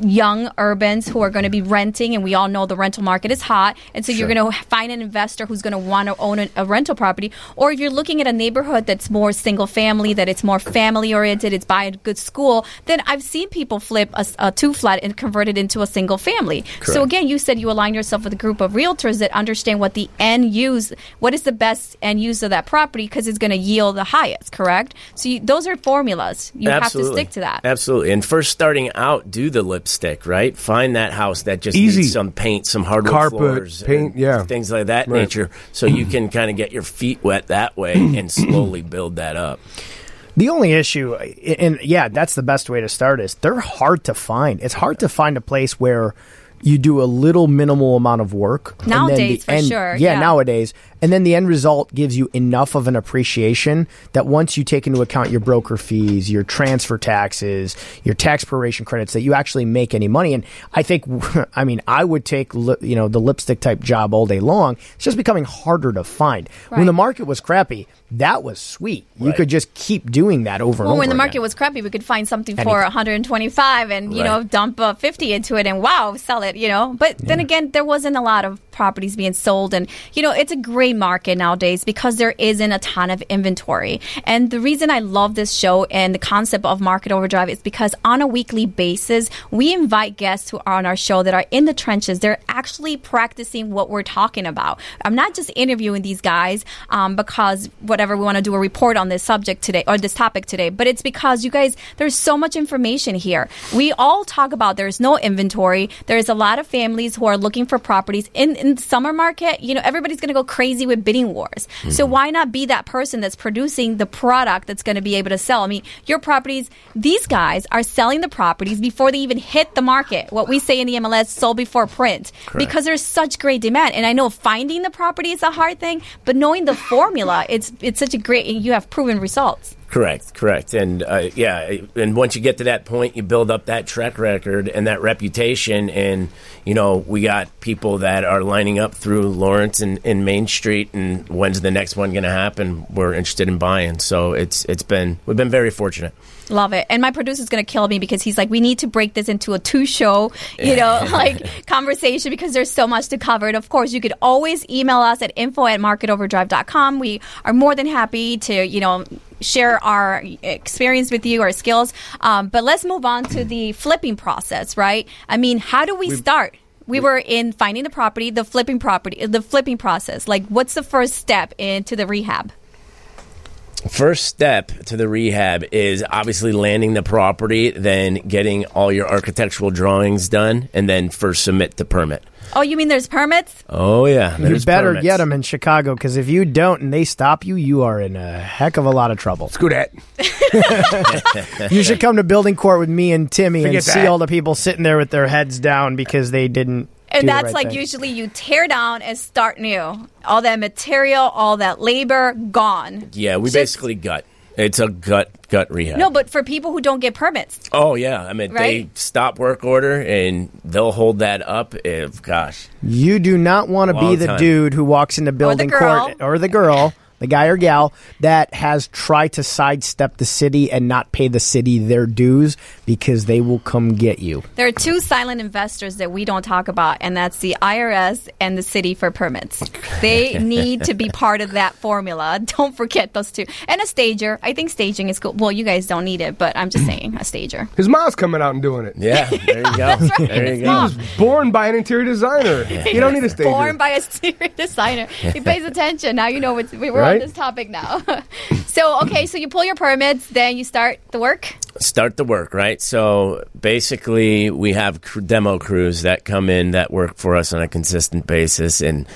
young urbans who are going to be renting and we all know the rental market is hot and so you're going to find an investor who's going to want to own a, a rental property. Or if you're looking at a neighborhood that's more single family that it's more family oriented it's by a good school then i've seen people flip a two flat and convert it into a single family. So again you said you align yourself with a group of realtors that understand what the end use what is the best end use of that property because it's going to yield the highest correct? So you, those are formulas. You have to stick to that. Absolutely. And first starting out, do the lipstick, right? Find that house that just Easy. needs some paint, some hardwood Carpet, floors, paint, and yeah. things like that Right. nature. So you can kind of get your feet wet that way and slowly build that up. The only issue, and yeah, that's the best way to start, is they're hard to find. It's hard to find a place where you do a little minimal amount of work. and then Nowadays, the for end- sure, Yeah, yeah. nowadays. And then the end result gives you enough of an appreciation that once you take into account your broker fees, your transfer taxes, your tax proration credits, that you actually make any money. And I think, I mean, I would take, li- you know, the lipstick type job all day long. It's just becoming harder to find. When the market was crappy, that was sweet. You could just keep doing that over and Well, over when the again. market was crappy, we could find something for 125 and, you know, dump uh, 50 into it and wow, sell it, you know. But then again, there wasn't a lot of properties being sold. And, you know, it's a gray market nowadays because there isn't a ton of inventory. And the reason I love this show and the concept of market overdrive is because on a weekly basis, we invite guests who are on our show that are in the trenches. They're actually practicing what we're talking about. I'm not just interviewing these guys um, because whatever we want to do a report on this subject today or this topic today, but it's because you guys, there's so much information here. We all talk about there's no inventory. There's a lot of families who are looking for properties in in the summer market. You know, everybody's going to go crazy with bidding wars. So mm-hmm. why not be that person that's producing the product that's going to be able to sell? I mean, your properties. These guys are selling the properties before they even hit the market. What we say in the MLS, sold before print, because there's such great demand. And I know finding the property is a hard thing, but knowing the formula, it's it's such a great. You have proven results. Correct, correct, and uh, yeah, and once you get to that point, you build up that track record and that reputation, and you know we got people that are lining up through Lawrence and, and Main Street, and when's the next one going to happen? We're interested in buying, so it's it's been we've been very fortunate. Love it. And my producer's going to kill me because he's like, we need to break this into a two show, you know, like conversation because there's so much to cover. And of course, you could always email us at info at marketoverdrive.com. We are more than happy to, you know, share our experience with you, our skills. Um, but let's move on to the flipping process, right? I mean, how do we start? We were in finding the property, the flipping property, the flipping process. Like, what's the first step into the rehab? First step to the rehab is obviously landing the property, then getting all your architectural drawings done, and then first submit the permit. Oh, you mean there's permits? Oh yeah, You better permits. get them in Chicago because if you don't and they stop you, you are in a heck of a lot of trouble. Screw that. You should come to building court with me and Timmy and see that. all the people sitting there with their heads down because they didn't. And do the that's right like thing. usually you tear down and start new. All that material, all that labor, gone. Yeah, we Just- basically gut. It's a gut gut rehab. No, but for people who don't get permits, Oh yeah, I mean Right? they stop work order and they'll hold that up. If gosh, You do not want to be the time. dude who walks into building girl. court or the girl, the guy or gal that has tried to sidestep the city and not pay the city their dues because they will come get you. there are two silent investors that we don't talk about, and that's the IRS and the city for permits. They need to be part of that formula. Don't forget those two. And a stager. I think staging is cool. Well, you guys don't need it, but I'm just saying a stager. His mom's coming out and doing it. yeah, there you go. There you His go. mom. Born by an interior designer. You don't need a stager. Born by a exterior designer. He pays attention. Now you know what's, we're Right? on this topic now. so, okay, so you pull your permits, then you start the work. Start the work, right? So basically, we have cr- demo crews that come in that work for us on a consistent basis, and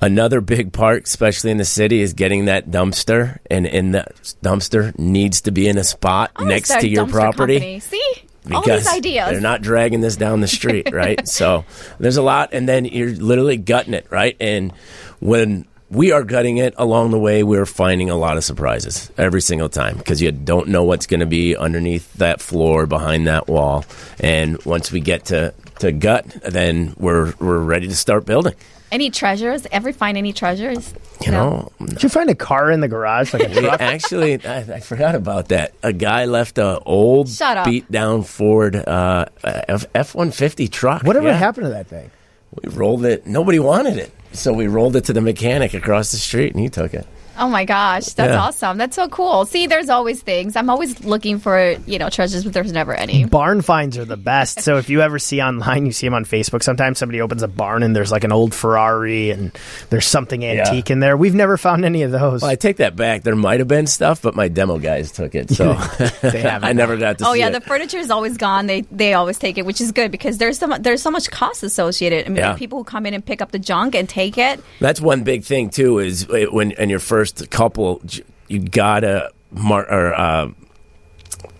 another big part, especially in the city, is getting that dumpster, and in that dumpster needs to be in a spot oh, I'm next to your property. company. See? All because these ideas. they're not dragging this down the street, right? so there's a lot, and then you're literally gutting it, right? And when we are gutting it along the way, we're finding a lot of surprises every single time because you don't know what's going to be underneath that floor, behind that wall, and once we get to to gut, then we're we're ready to start building. Any treasures? Ever find any treasures? You know, Did you find a car in the garage like a we truck? actually, I, I forgot about that. A guy left a old Shut up. beat down Ford uh, F one fifty truck. Whatever Yeah. happened to that thing? We rolled it. Nobody wanted it. So we rolled it to the mechanic across the street and he took it. Oh my gosh, that's Yeah. awesome. That's so cool. See, there's always things. I'm always looking for, you know, treasures, but there's never any. Barn finds are the best. So if you ever see online, you see them on Facebook. Sometimes somebody opens a barn and there's like an old Ferrari and there's something antique in there. We've never found any of those. Well, I take that back. There might have been stuff, but my demo guys took it. So They. I never got to Oh see yeah, it. the furniture is always gone. They they always take it, which is good because there's so much, there's so much cost associated. I mean, Yeah. people who come in and pick up the junk and take it. That's one big thing too. Is uh, when in your first couple, you gotta mar- or uh,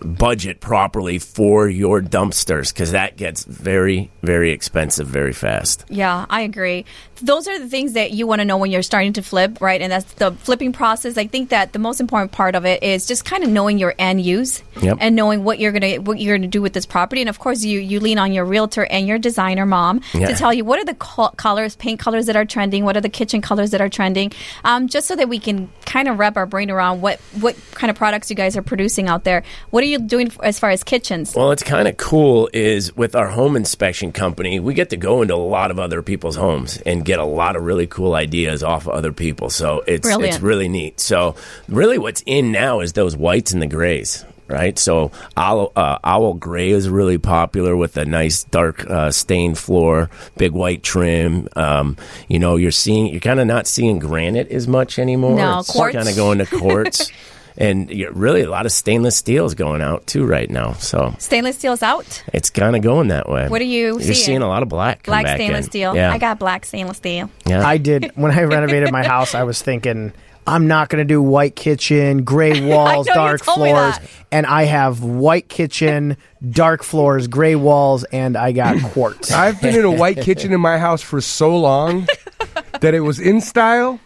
budget properly for your dumpsters because that gets very very expensive very fast. Yeah, I agree. Those are the things that you want to know when you're starting to flip, right? And that's the flipping process. I think that the most important part of it is just kind of knowing your end use Yep. and knowing what you're gonna what you're gonna do with this property. And of course, you you lean on your realtor and your designer mom Yeah. to tell you what are the co- colors, paint colors that are trending, what are the kitchen colors that are trending, um, just so that we can kind of wrap our brain around what what kind of products you guys are producing out there. What are you doing as far as kitchens? Well, it's kind of cool is with our home inspection company, we get to go into a lot of other people's homes and get a lot of really cool ideas off of other people. So it's Brilliant. it's really neat. So really, what's in now is those whites and the grays. Right, so owl, uh, owl gray is really popular with a nice dark uh, stained floor, big white trim. Um, you know, you're seeing you're kind of not seeing granite as much anymore. No, it's quartz. kind of going to quartz. and you really a lot of stainless steel is going out too right now. So Stainless steel's out. it's kind of going that way. What are you You're seeing? seeing a lot of black. Black back stainless in. steel. Yeah, I got black stainless steel. Yeah. I did when I renovated my house. I was thinking I'm not going to do white kitchen, gray walls, dark floors, and I have white kitchen, dark floors, gray walls, and I got quartz. I've been in a white kitchen in my house for so long that it was in style,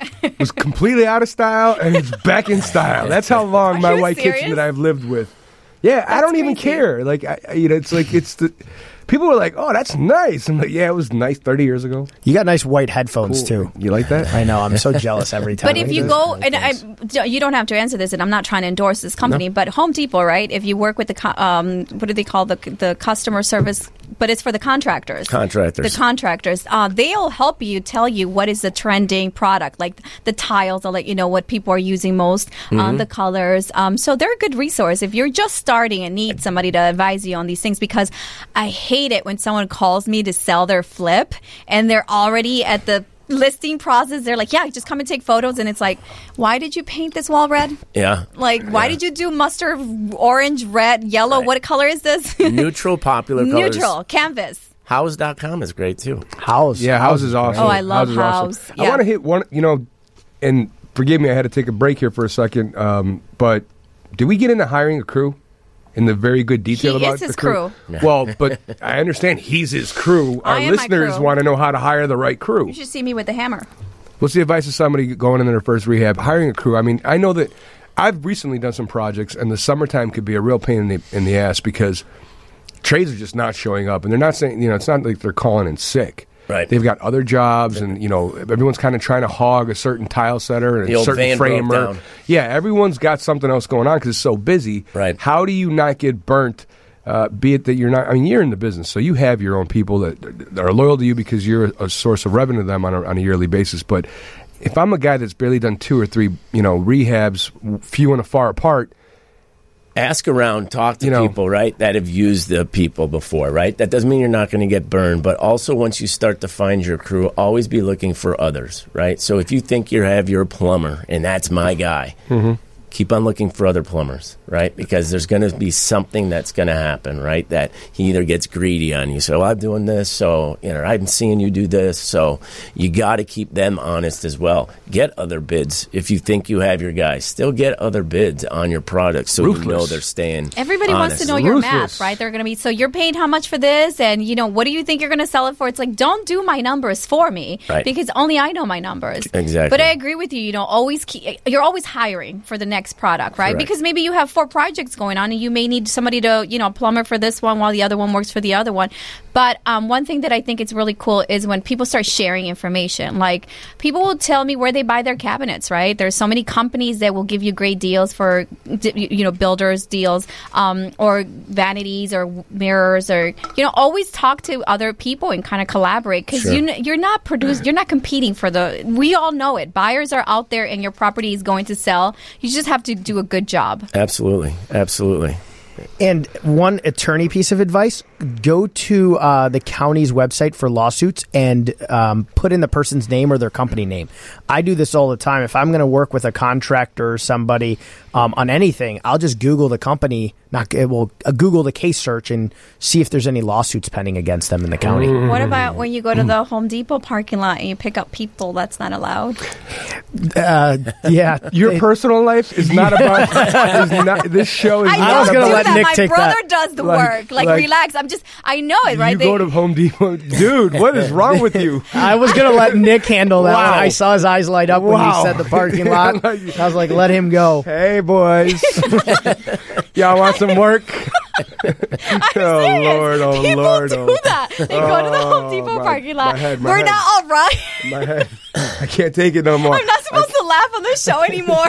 was completely out of style, and it's back in style. That's how long Are my you white kitchen that I've lived with. Yeah, I don't even care. Like, I, I- you know, it's like it's the people were like, "Oh, that's nice." I'm like, "Yeah, it was nice 30 years ago." You got nice white headphones too. You like that? I know. I'm so jealous every time. But if you go, and I, you don't have to answer this, and I'm not trying to endorse this company, but Home Depot, right? If you work with the, co- um, what do they call the the customer service? But it's for the contractors. Contractors. The contractors. Uh, they'll help you tell you what is the trending product, like the tiles. They'll let you know what people are using most, um, the colors. Um, so they're a good resource if you're just starting and need somebody to advise you on these things. Because I hate it when someone calls me to sell their flip and they're already at the listing process they're like yeah just come and take photos and it's like why did you paint this wall red yeah. like why did you do mustard orange red yellow Right. what color is this Neutral popular colors. neutral canvas House.com is great too. house, Yeah, house is awesome. Oh, I love House is awesome. House. I want to hit one, you know, and forgive me, I had to take a break here for a second. Um, but did we get into hiring a crew in the very good detail He about is his crew? crew. Well, but I understand he's his crew. Our I am my listeners crew. want to know how to hire the right crew. you should see me with the hammer What's the advice of somebody going in their first rehab? Hiring a crew. I mean, I know that I've recently done some projects, and the summertime could be a real pain in the in the ass because trades are just not showing up, and they're not saying you know it's not like they're calling in sick. Right. They've got other jobs, and you know everyone's kind of trying to hog a certain tile setter and The a certain framer. Yeah, everyone's got something else going on because it's so busy. Right. How do you not get burnt? Uh, be it that you're not, I mean, you're in the business, so you have your own people that, that are loyal to you because you're a, a source of revenue to them on a, on a yearly basis. But if I'm a guy that's barely done two or three, you know, rehabs, few and far apart, ask around, talk to You know- people, right, that have used the people before, right? That doesn't mean you're not going to get burned, but also once you start to find your crew, always be looking for others, right? So if you think you have your plumber and that's my guy, mm-hmm. keep on looking for other plumbers, right? Because there's going to be something that's going to happen, right? That he either gets greedy on you, so oh, I'm doing this, so you know I'm seeing you do this, so you got to keep them honest as well. Get other bids if you think you have your guy. Still get other bids on your product, so you know they're staying. Everybody wants to honest. know your Ruthless. math, right? They're going to be so you're paying how much for this, and you know what do you think you're going to sell it for? It's like don't do my numbers for me, Right. Because only I know my numbers. Exactly. But I agree with you. You know, always keep, you're always hiring for the next product, right? Correct. Because maybe you have four projects going on, and you may need somebody to you know plumber for this one while the other one works for the other one. But um, one thing that I think is really cool is when people start sharing information. Like people will tell me where they buy their cabinets, right? There's so many companies that will give you great deals for you know builders deals um, or vanities or mirrors or you know always talk to other people and kind of collaborate because Sure. you kn- you're not producing you're not competing for the we all know it buyers are out there and your property is going to sell you just have to do a good job Absolutely, absolutely. And one attorney piece of advice: go to uh, the county's website for lawsuits and um, put in the person's name or their company name. I do this all the time. If I'm going to work with a contractor or somebody um, on anything, I'll just Google the company. Not it will uh, Google the case search and see if there's any lawsuits pending against them in the county. what about when you go to the home depot parking lot and you pick up people that's not allowed Uh, yeah, your They- personal life is not about. is not, this show is I not was don't gonna do about. let that. Nick My take brother that. does the Like- work. Like, like- relax. I'm just. I know it, right? You They- go to Home Depot, dude. What is wrong with you? I was gonna let Nick handle that Wow. I saw his eyes light up when Wow. you said the parking lot. I was like, let him go. Hey, boys. Y'all want some work? oh, serious. Lord. Oh, People Lord. do oh. that. They go to the Home Oh, Depot my- parking my lot. head, my We're head. not all right. My head. I can't take it no more. I'm not supposed to laugh on the show anymore.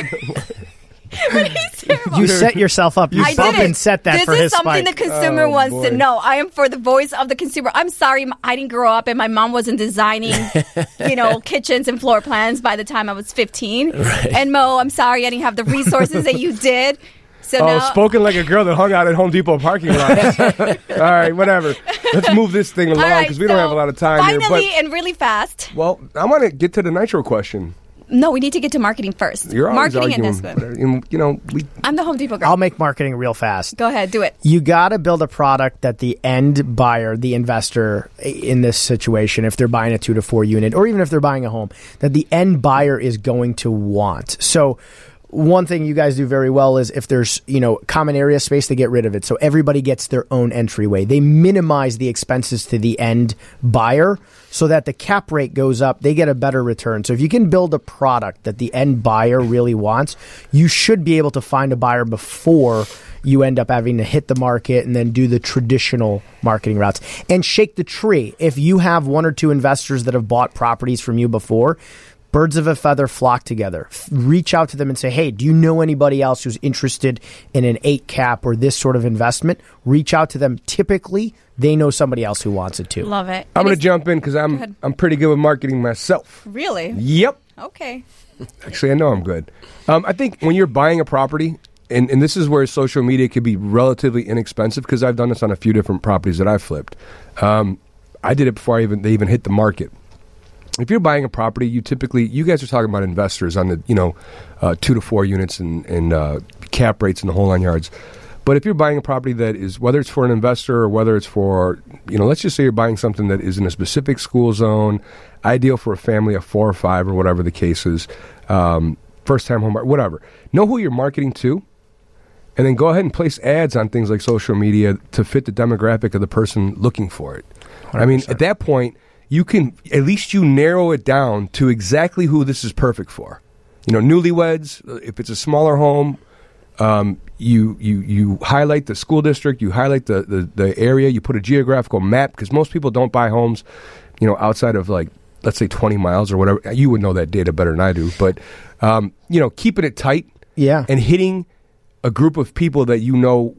but he's terrible. You set yourself up. You I bump didn't. and set that this for is his something spike. the consumer Oh, wants boy. to know. I am for the voice of the consumer. I'm sorry, I didn't grow up, and my mom wasn't designing, you know, kitchens and floor plans by the time I was 15. And Mo, I'm sorry, I didn't have the resources that you did. So Oh, now, spoken like a girl that hung out at Home Depot parking lot. All right, whatever. Let's move this thing All along right, because we don't have a lot of time finally, here. and really fast. Well, I want to get to the nitro question. No, we need to get to marketing first. You're always marketing and arguing. investment. whatever. And, You know, we I'm the Home Depot girl. I'll make marketing real fast. Go ahead, do it. You got to build a product that the end buyer, the investor in this situation, if they're buying a two to four unit or even if they're buying a home, that the end buyer is going to want. So, one thing you guys do very well is if there's, you know, common area space, they get rid of it. So everybody gets their own entryway. They minimize the expenses to the end buyer so that the cap rate goes up. They get a better return. So if you can build a product that the end buyer really wants, you should be able to find a buyer before you end up having to hit the market and then do the traditional marketing routes and shake the tree. If you have one or two investors that have bought properties from you before, birds of a feather flock together. F- Reach out to them and say, "Hey, do you know anybody else who's interested in an 8 cap or this sort of investment?" Reach out to them. Typically, they know somebody else who wants it too. Love it. I'm going to jump in because I'm ahead. I'm pretty good with marketing myself. Really? Yep. Okay. Actually, I know I'm good. Um, I think when you're buying a property, and, and this is where social media could be relatively inexpensive because I've done this on a few different properties that I've flipped. Um, I did it before I even they even hit the market. If you're buying a property, you typically you guys are talking about investors on the you know uh, two to four units and, and uh, cap rates and the whole nine yards. But if you're buying a property that is whether it's for an investor or whether it's for you know let's just say you're buying something that is in a specific school zone, ideal for a family of four or five or whatever the case is, um, first time home buyer, whatever. Know who you're marketing to, and then go ahead and place ads on things like social media to fit the demographic of the person looking for it. I mean, at that point, you can at least you narrow it down to exactly who this is perfect for. You know, newlyweds. If it's a smaller home, um, you you you highlight the school district, you highlight the the, the area, you put a geographical map because most people don't buy homes, you know, outside of like let's say 20 miles or whatever. You would know that data better than I do, but um, you know, keeping it tight Yeah. and hitting a group of people that you know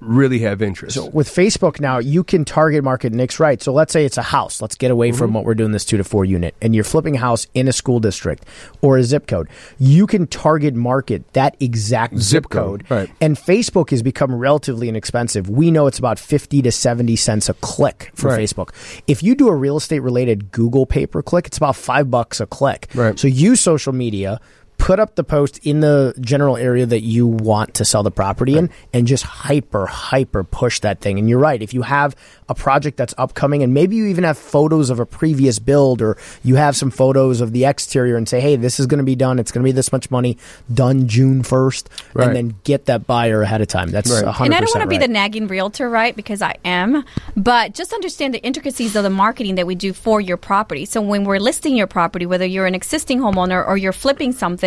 really have interest. So with Facebook now, you can target market Nick's right. So let's say it's a house. Let's get away from mm-hmm. what we're doing this two to four unit, and you're flipping a house in a school district or a zip code. You can target market that exact zip, Zip code, code. right. And Facebook has become relatively inexpensive. We know it's about fifty to seventy cents a click for Right. Facebook. If you do a real estate related Google pay per click, it's about five bucks a click. Right. So use social media. Put up the post in the general area that you want to sell the property in and just hyper, hyper push that thing. And you're right. If you have a project that's upcoming and maybe you even have photos of a previous build or you have some photos of the exterior and say, hey, this is going to be done. It's going to be this much money done June 1st. Right. And then get that buyer ahead of time. That's Right. 100% And I don't want to be right. the nagging realtor, right? Because I am. But just understand the intricacies of the marketing that we do for your property. So when we're listing your property, whether you're an existing homeowner or you're flipping something,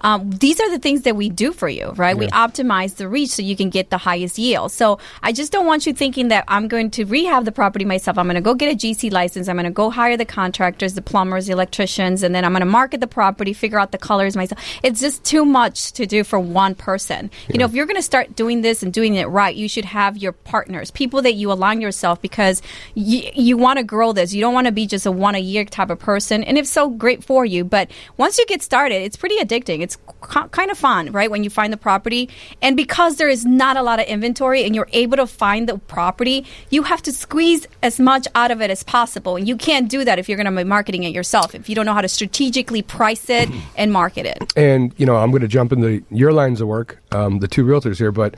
um, these are the things that we do for you, right? We optimize the reach so you can get the highest yield. So I just don't want you thinking that I'm going to rehab the property myself. I'm going to go get a GC license. I'm going to go hire the contractors, the plumbers, the electricians, and then I'm going to market the property, figure out the colors myself. It's just too much to do for one person. You know, if you're going to start doing this and doing it right, you should have your partners, people that you align yourself because y- you want to grow this. You don't want to be just a one a year type of person. And if so, great for you. But once you get started, it's pretty addicting. It's kind of fun, right? When you find the property. And because there is not a lot of inventory and you're able to find the property, you have to squeeze as much out of it as possible. And you can't do that if you're going to be marketing it yourself, if you don't know how to strategically price it and market it. and you know i'm going to jump into your lines of work um, the two realtors here but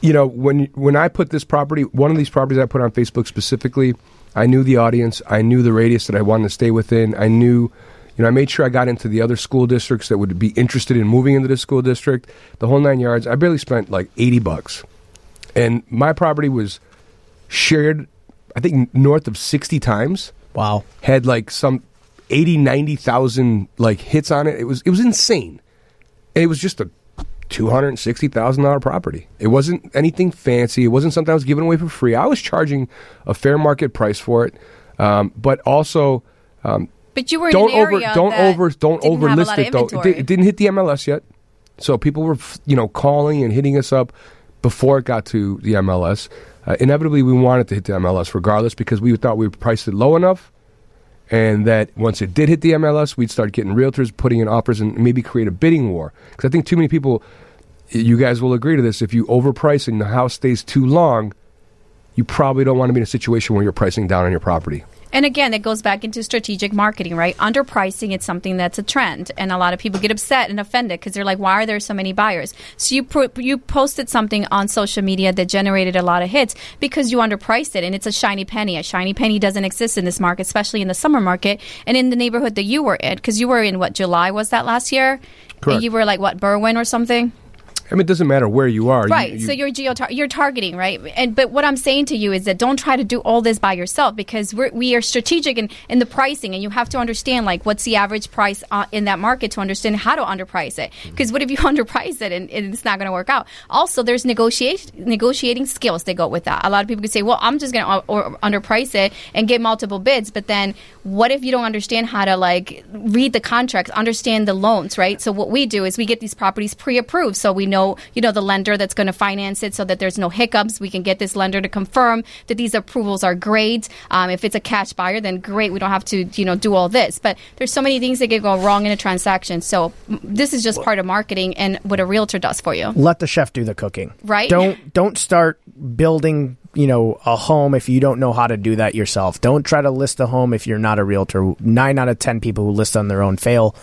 you know when when i put this property one of these properties i put on facebook specifically i knew the audience i knew the radius that i wanted to stay within i knew you know i made sure i got into the other school districts that would be interested in moving into this school district the whole nine yards i barely spent like 80 bucks and my property was shared i think north of 60 times Wow. had like some 80 90,000 like hits on it. It was it was insane. And it was just a $260,000 property. It wasn't anything fancy. It wasn't something I was giving away for free. I was charging a fair market price for it. Um, but also um, But you were don't in an over don't over don't overlist it though. It, it didn't hit the MLS yet. So people were you know calling and hitting us up before it got to the MLS. Uh, inevitably we wanted to hit the MLS regardless because we thought we priced it low enough and that once it did hit the MLS, we'd start getting realtors putting in offers and maybe create a bidding war. Because I think too many people, you guys will agree to this, if you overprice and the house stays too long, you probably don't want to be in a situation where you're pricing down on your property. And again, it goes back into strategic marketing, right? Underpricing it's something that's a trend, and a lot of people get upset and offended because they're like, "Why are there so many buyers?" So you pro- you posted something on social media that generated a lot of hits because you underpriced it, and it's a shiny penny. A shiny penny doesn't exist in this market, especially in the summer market and in the neighborhood that you were in, because you were in what July was that last year? Correct. And you were like what Berwyn or something? I mean, it doesn't matter where you are. Right. you- so you're geo you're targeting, right? And but what I'm saying to you is that don't try to do all this by yourself because we're, we are strategic in, in the pricing, and you have to understand like what's the average price uh, in that market to understand how to underprice it. Because what if you underprice it and, and it's not going to work out? Also, there's negotiation negotiating skills that go with that. A lot of people can say, well, I'm just going to or underprice it and get multiple bids, but then what if you don't understand how to like read the contracts, understand the loans, right? So what we do is we get these properties pre-approved, so we know you know the lender that's going to finance it, so that there's no hiccups. We can get this lender to confirm that these approvals are great. Um, if it's a cash buyer, then great. We don't have to you know do all this. But there's so many things that can go wrong in a transaction. So this is just part of marketing and what a realtor does for you. Let the chef do the cooking. Right. Don't don't start building, you know, a home if you don't know how to do that yourself. Don't try to list a home if you're not a realtor. 9 out of 10 people who list on their own fail.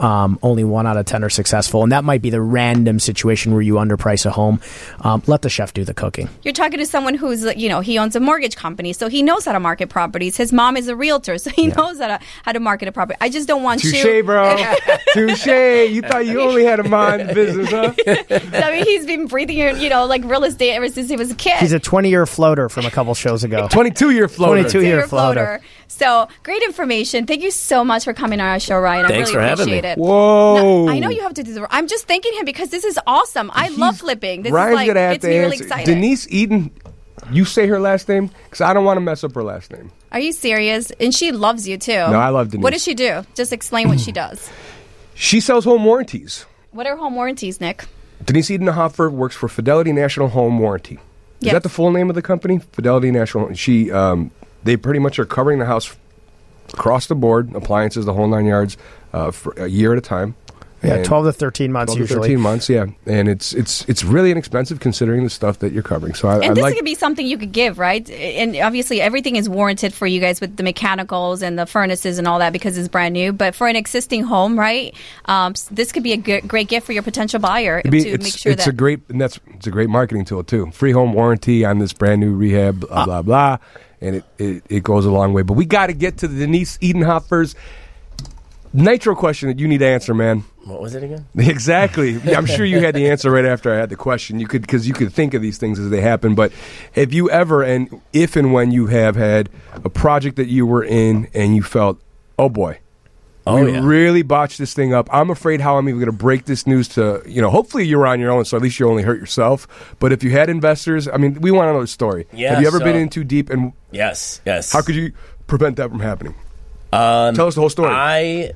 Um, only 1 out of 10 are successful. And that might be the random situation where you underprice a home. Um, let the chef do the cooking. You're talking to someone who's, you know, he owns a mortgage company, so he knows how to market properties. His mom is a realtor, so he knows how to how to market a property. I just don't want Touche, you. bro. Touche. You thought you only had a mind business, huh? I mean, he's been breathing, you know, like real estate ever since he was a kid. He's a 20 year floater from a couple shows ago. 22 year floater. 22 year floater. So great information. Thank you so much for coming on our show, Ryan. I Thanks really for having appreciate me. it. Whoa. No, I know you have to do the. I'm just thanking him because this is awesome. I love flipping. This Ryan's is like gonna have gets to me really answer. Denise Eden, you say her last name because I don't want to mess up her last name. Are you serious? And she loves you too. No, I love Denise. What does she do? Just explain what she does. She sells home warranties. What are home warranties, Nick? Denise Edenhofer works for Fidelity National Home Warranty. Is Yes. that the full name of the company? Fidelity National. She, um, they pretty much are covering the house across the board, appliances, the whole nine yards, uh, for a year at a time. Yeah, And 12 to 13 months 12 to usually. 13 months, yeah. And it's it's it's really inexpensive considering the stuff that you're covering. So I, I And this like could be something you could give, right? And obviously, everything is warranted for you guys with the mechanicals and the furnaces and all that because it's brand new. But for an existing home, right? Um, this could be a great gift for your potential buyer be- to make sure it's that a great and that's it's a great marketing tool too. Free home warranty on this brand new rehab, Uh, blah blah blah, and it, it, it goes a long way. But we got to get to the Denise Edenhofer's nitro question that you need to answer, man. What was it again? Exactly. I'm sure you had the answer right after I had the question. You could because you could think of these things as they happen. But have you ever and if and when you have had a project that you were in and you felt, oh boy, Oh, we yeah. really botched this thing up. I'm afraid how I'm even going to break this news to you know. Hopefully you're on your own, so at least you only hurt yourself. But if you had investors, I mean, we want to know the story. Yeah, have you ever so- been in too deep, and Yes, yes. how could you prevent that from happening? Um, Tell us the whole story. I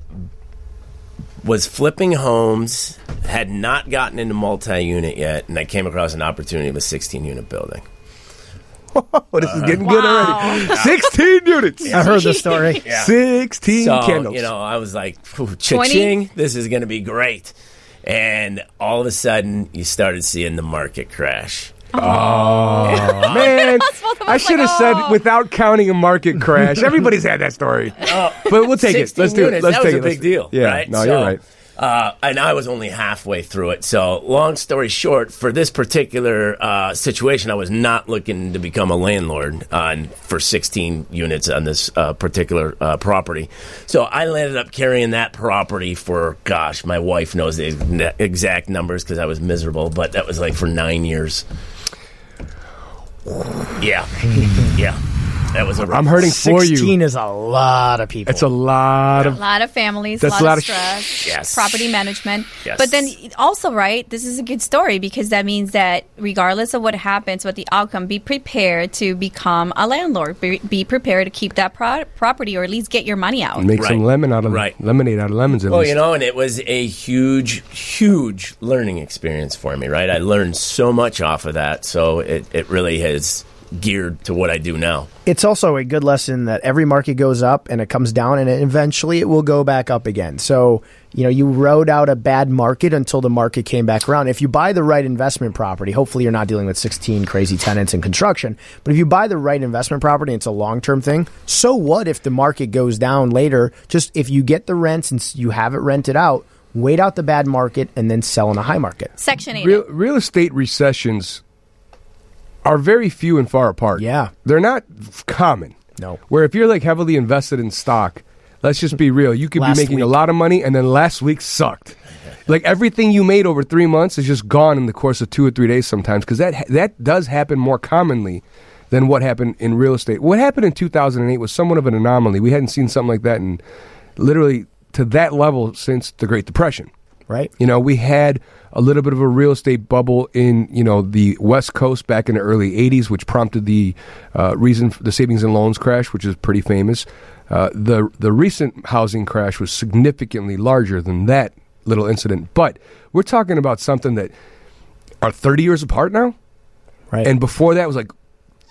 was flipping homes, had not gotten into multi-unit yet, and I came across an opportunity of a 16-unit building. oh, this is getting good Wow. already. Sixteen units. I heard the story. Sixteen So candles. you know, I was like, "Phew, cha-ching, this is going to be great. And all of a sudden, you started seeing the market crash. Oh, man, I should have like, said oh. without counting a market crash. Everybody's had that story, but we'll take it. Let's do it. units, Let's that take was it. a big Let's- deal. Yeah, right? no, So, you're right. Uh, and I was only halfway through it. So, long story short, for this particular uh, situation, I was not looking to become a landlord on for 16 units on this uh, particular uh, property. So, I ended up carrying that property for, gosh, my wife knows the exact numbers because I was miserable, but that was like for nine years. Yeah, yeah, that was a. I'm hurting for you. 16 is a lot of people. It's a lot A of. lot of families, That's a lot, a lot of of sh- stress, Yes. property management. Yes. But then also, right, this is a good story because that means that regardless of what happens, what the outcome, be prepared to become a landlord. Be, be prepared to keep that pro- property or at least get your money out. Make some Right. lemon out of Right. lemonade out of lemons. At Well, least. you know, and it was a huge, huge learning experience for me, right? I learned so much off of that. So it, it really has geared to what I do now. It's also a good lesson that every market goes up and it comes down and eventually it will go back up again. So, you know, you rode out a bad market until the market came back around. If you buy the right investment property, hopefully you're not dealing with 16 crazy tenants in construction, but if you buy the right investment property, and it's a long-term thing. So what if the market goes down later? Just if you get the rents and you have it rented out, wait out the bad market and then sell in a high market. Section 8. Real, real estate recessions are very few and far apart. Yeah. They're not common. No. Where if you're like heavily invested in stock, let's just be real, you could Last be making a week. lot of money and then last week sucked. Like everything you made over three months is just gone in the course of two or three days sometimes because that that does happen more commonly than what happened in real estate. What happened in 2008 was somewhat of an anomaly. We hadn't seen something like that in literally to that level since the Great Depression. Right? You know, we had a little bit of a real estate bubble in you know the West Coast back in the early '80s, which prompted the uh, reason for the savings and loans crash, which is pretty famous. Uh, the the recent housing crash was significantly larger than that little incident, but we're talking about something that are 30 years apart now, Right. and before that was like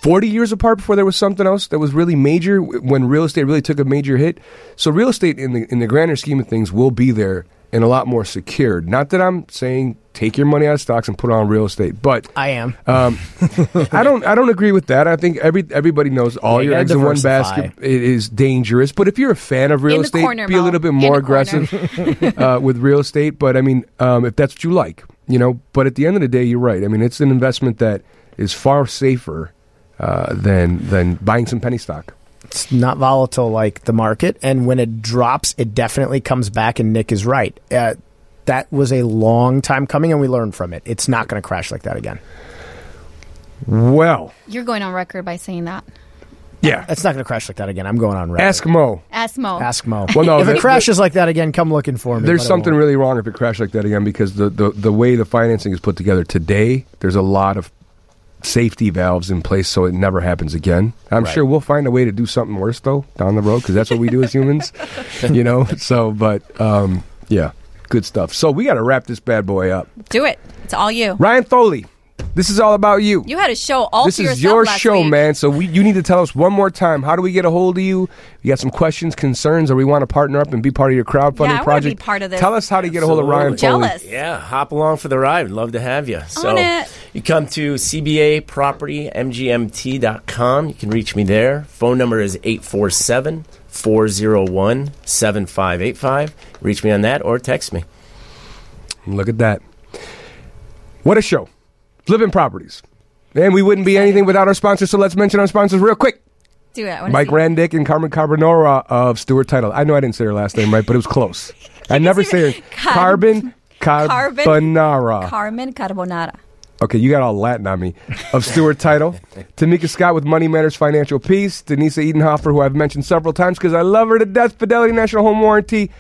40 years apart before there was something else that was really major when real estate really took a major hit. So real estate in the in the grander scheme of things will be there and a lot more secured. Not that I'm saying take your money out of stocks and put it on real estate, but I am. um, I don't I don't agree with that. I think every everybody knows all Yeah, your gotta eggs in one basket it is dangerous. But if you're a fan of real estate, corner, be a little bit more aggressive uh, with real estate. But I mean, um, if that's what you like, you know. But at the end of the day, you're right. I mean, it's an investment that is far safer uh, than than buying some penny stock. It's not volatile like the market, and when it drops, it definitely comes back. And Nick is right. Uh, that was a long time coming, and we learned from it. It's not going to crash like that again. Well, You're going on record by saying that. yeah. It's not going to crash like that again. I'm going on record. Ask Mo. Ask Mo. Ask Mo. Well, no, if it crashes like that again, come looking for me. There's something really wrong if it crashes like that again because the, the, the way the financing is put together today, there's a lot of safety valves in place so it never happens again. I'm Right. sure we'll find a way to do something worse though down the road because that's what we do as humans, you know. So, but um, yeah, good stuff. So we got to wrap this bad boy up. Do it. It's all you. Ryan Foley, this is all about you. You had a show all this to is your last show, week. man. So we, you need to tell us one more time. How do we get a hold of you? You got some questions, concerns, or we want to partner up and be part of your crowdfunding Yeah, I project? be part of this. Tell us how to get a hold of Ryan Absolutely. Foley. Jealous. Yeah, hop along for the ride. We'd love to have you. So On it. you come to CBA Property MGMT.com. You can reach me there. Phone number is 847 401 7585. Reach me on that or text me. Look at that. What a show. Flipping properties. And we wouldn't be anything without our sponsors, so let's mention our sponsors real quick. Do it. I Mike see. Randick and Carmen Carbonara of Stewart Title. I know I didn't say her last name right, but it was close. I never say her. Carbon Carbon- Carbonara. Carmen Carbonara. Okay, you got all Latin on me. Of Stewart Title. Tamika Scott with Money Matters Financial Peace. Denise Edenhofer, who I've mentioned several times because I love her to death. Fidelity National Home Warranty.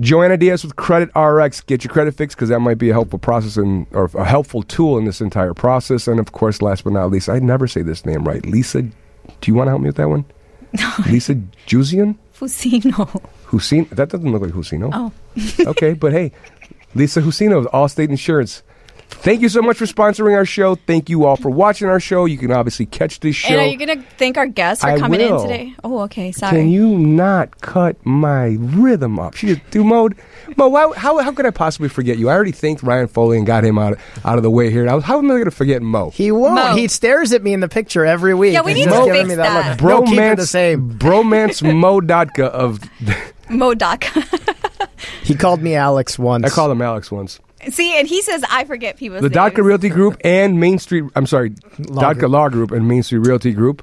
Joanna Diaz with Credit RX. Get your credit fixed because that might be a helpful process and, or a helpful tool in this entire process. And of course, last but not least, I never say this name right. Lisa, do you want to help me with that one? Lisa Juzian? Fusino. Hussein? That doesn't look like Husino. Oh. okay, but hey, Lisa Husino of Allstate Insurance. Thank you so much for sponsoring our show. Thank you all for watching our show. You can obviously catch this show. And are you going to thank our guests for I coming will. in today? Oh, okay. Sorry. Can you not cut my rhythm up? She just do mode. Mo, why, how how could I possibly forget you? I already thanked Ryan Foley and got him out out of the way here. I was, how am I going to forget Mo? He won't. Mo. He stares at me in the picture every week. Yeah, we need just to giving fix me that. that. Look. No, keep it the same. bromance Mo Dadkhah of. Modoc. He called me Alex once. I called him Alex once. See, and he says I forget people's The names. Dadkhah Realty Group and Main Street. I'm sorry, Law Dadkhah Group. Law Group and Main Street Realty Group.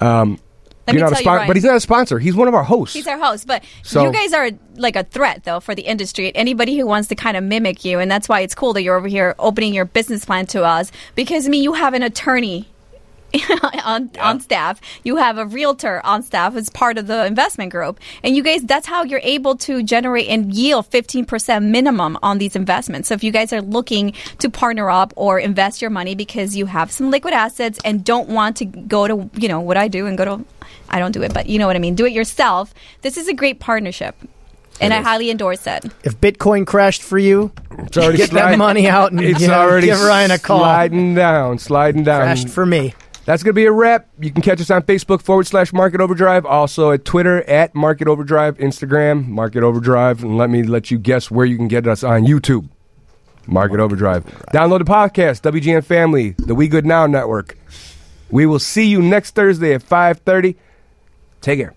Um, Let you're me not a tell you, spon- Ryan. but he's not a sponsor. He's one of our hosts. He's our host, but So- you guys are like a threat though for the industry. Anybody who wants to kind of mimic you, and that's why it's cool that you're over here opening your business plan to us. Because I mean, you have an attorney on on staff, you have a realtor on staff as part of the investment group, and you guys that's how you're able to generate and yield 15% minimum on these investments. So if you guys are looking to partner up or invest your money because you have some liquid assets and don't want to go to you know what I do and go to I don't do it, but you know what I mean. Do it yourself. This is a great partnership, and I highly endorse it. If Bitcoin crashed for you, It's already get that money out and It's give, already give Ryan a call. sliding down, sliding down. Crashed for me. That's going to be a wrap. You can catch us on Facebook forward slash Market Overdrive, also at Twitter at Market Overdrive, Instagram, Market Overdrive, and let me let you guess where you can get us on YouTube. Market Overdrive. Download the podcast, WGN Family, the We Good Now Network. We will see you next Thursday at 5.30. Take care.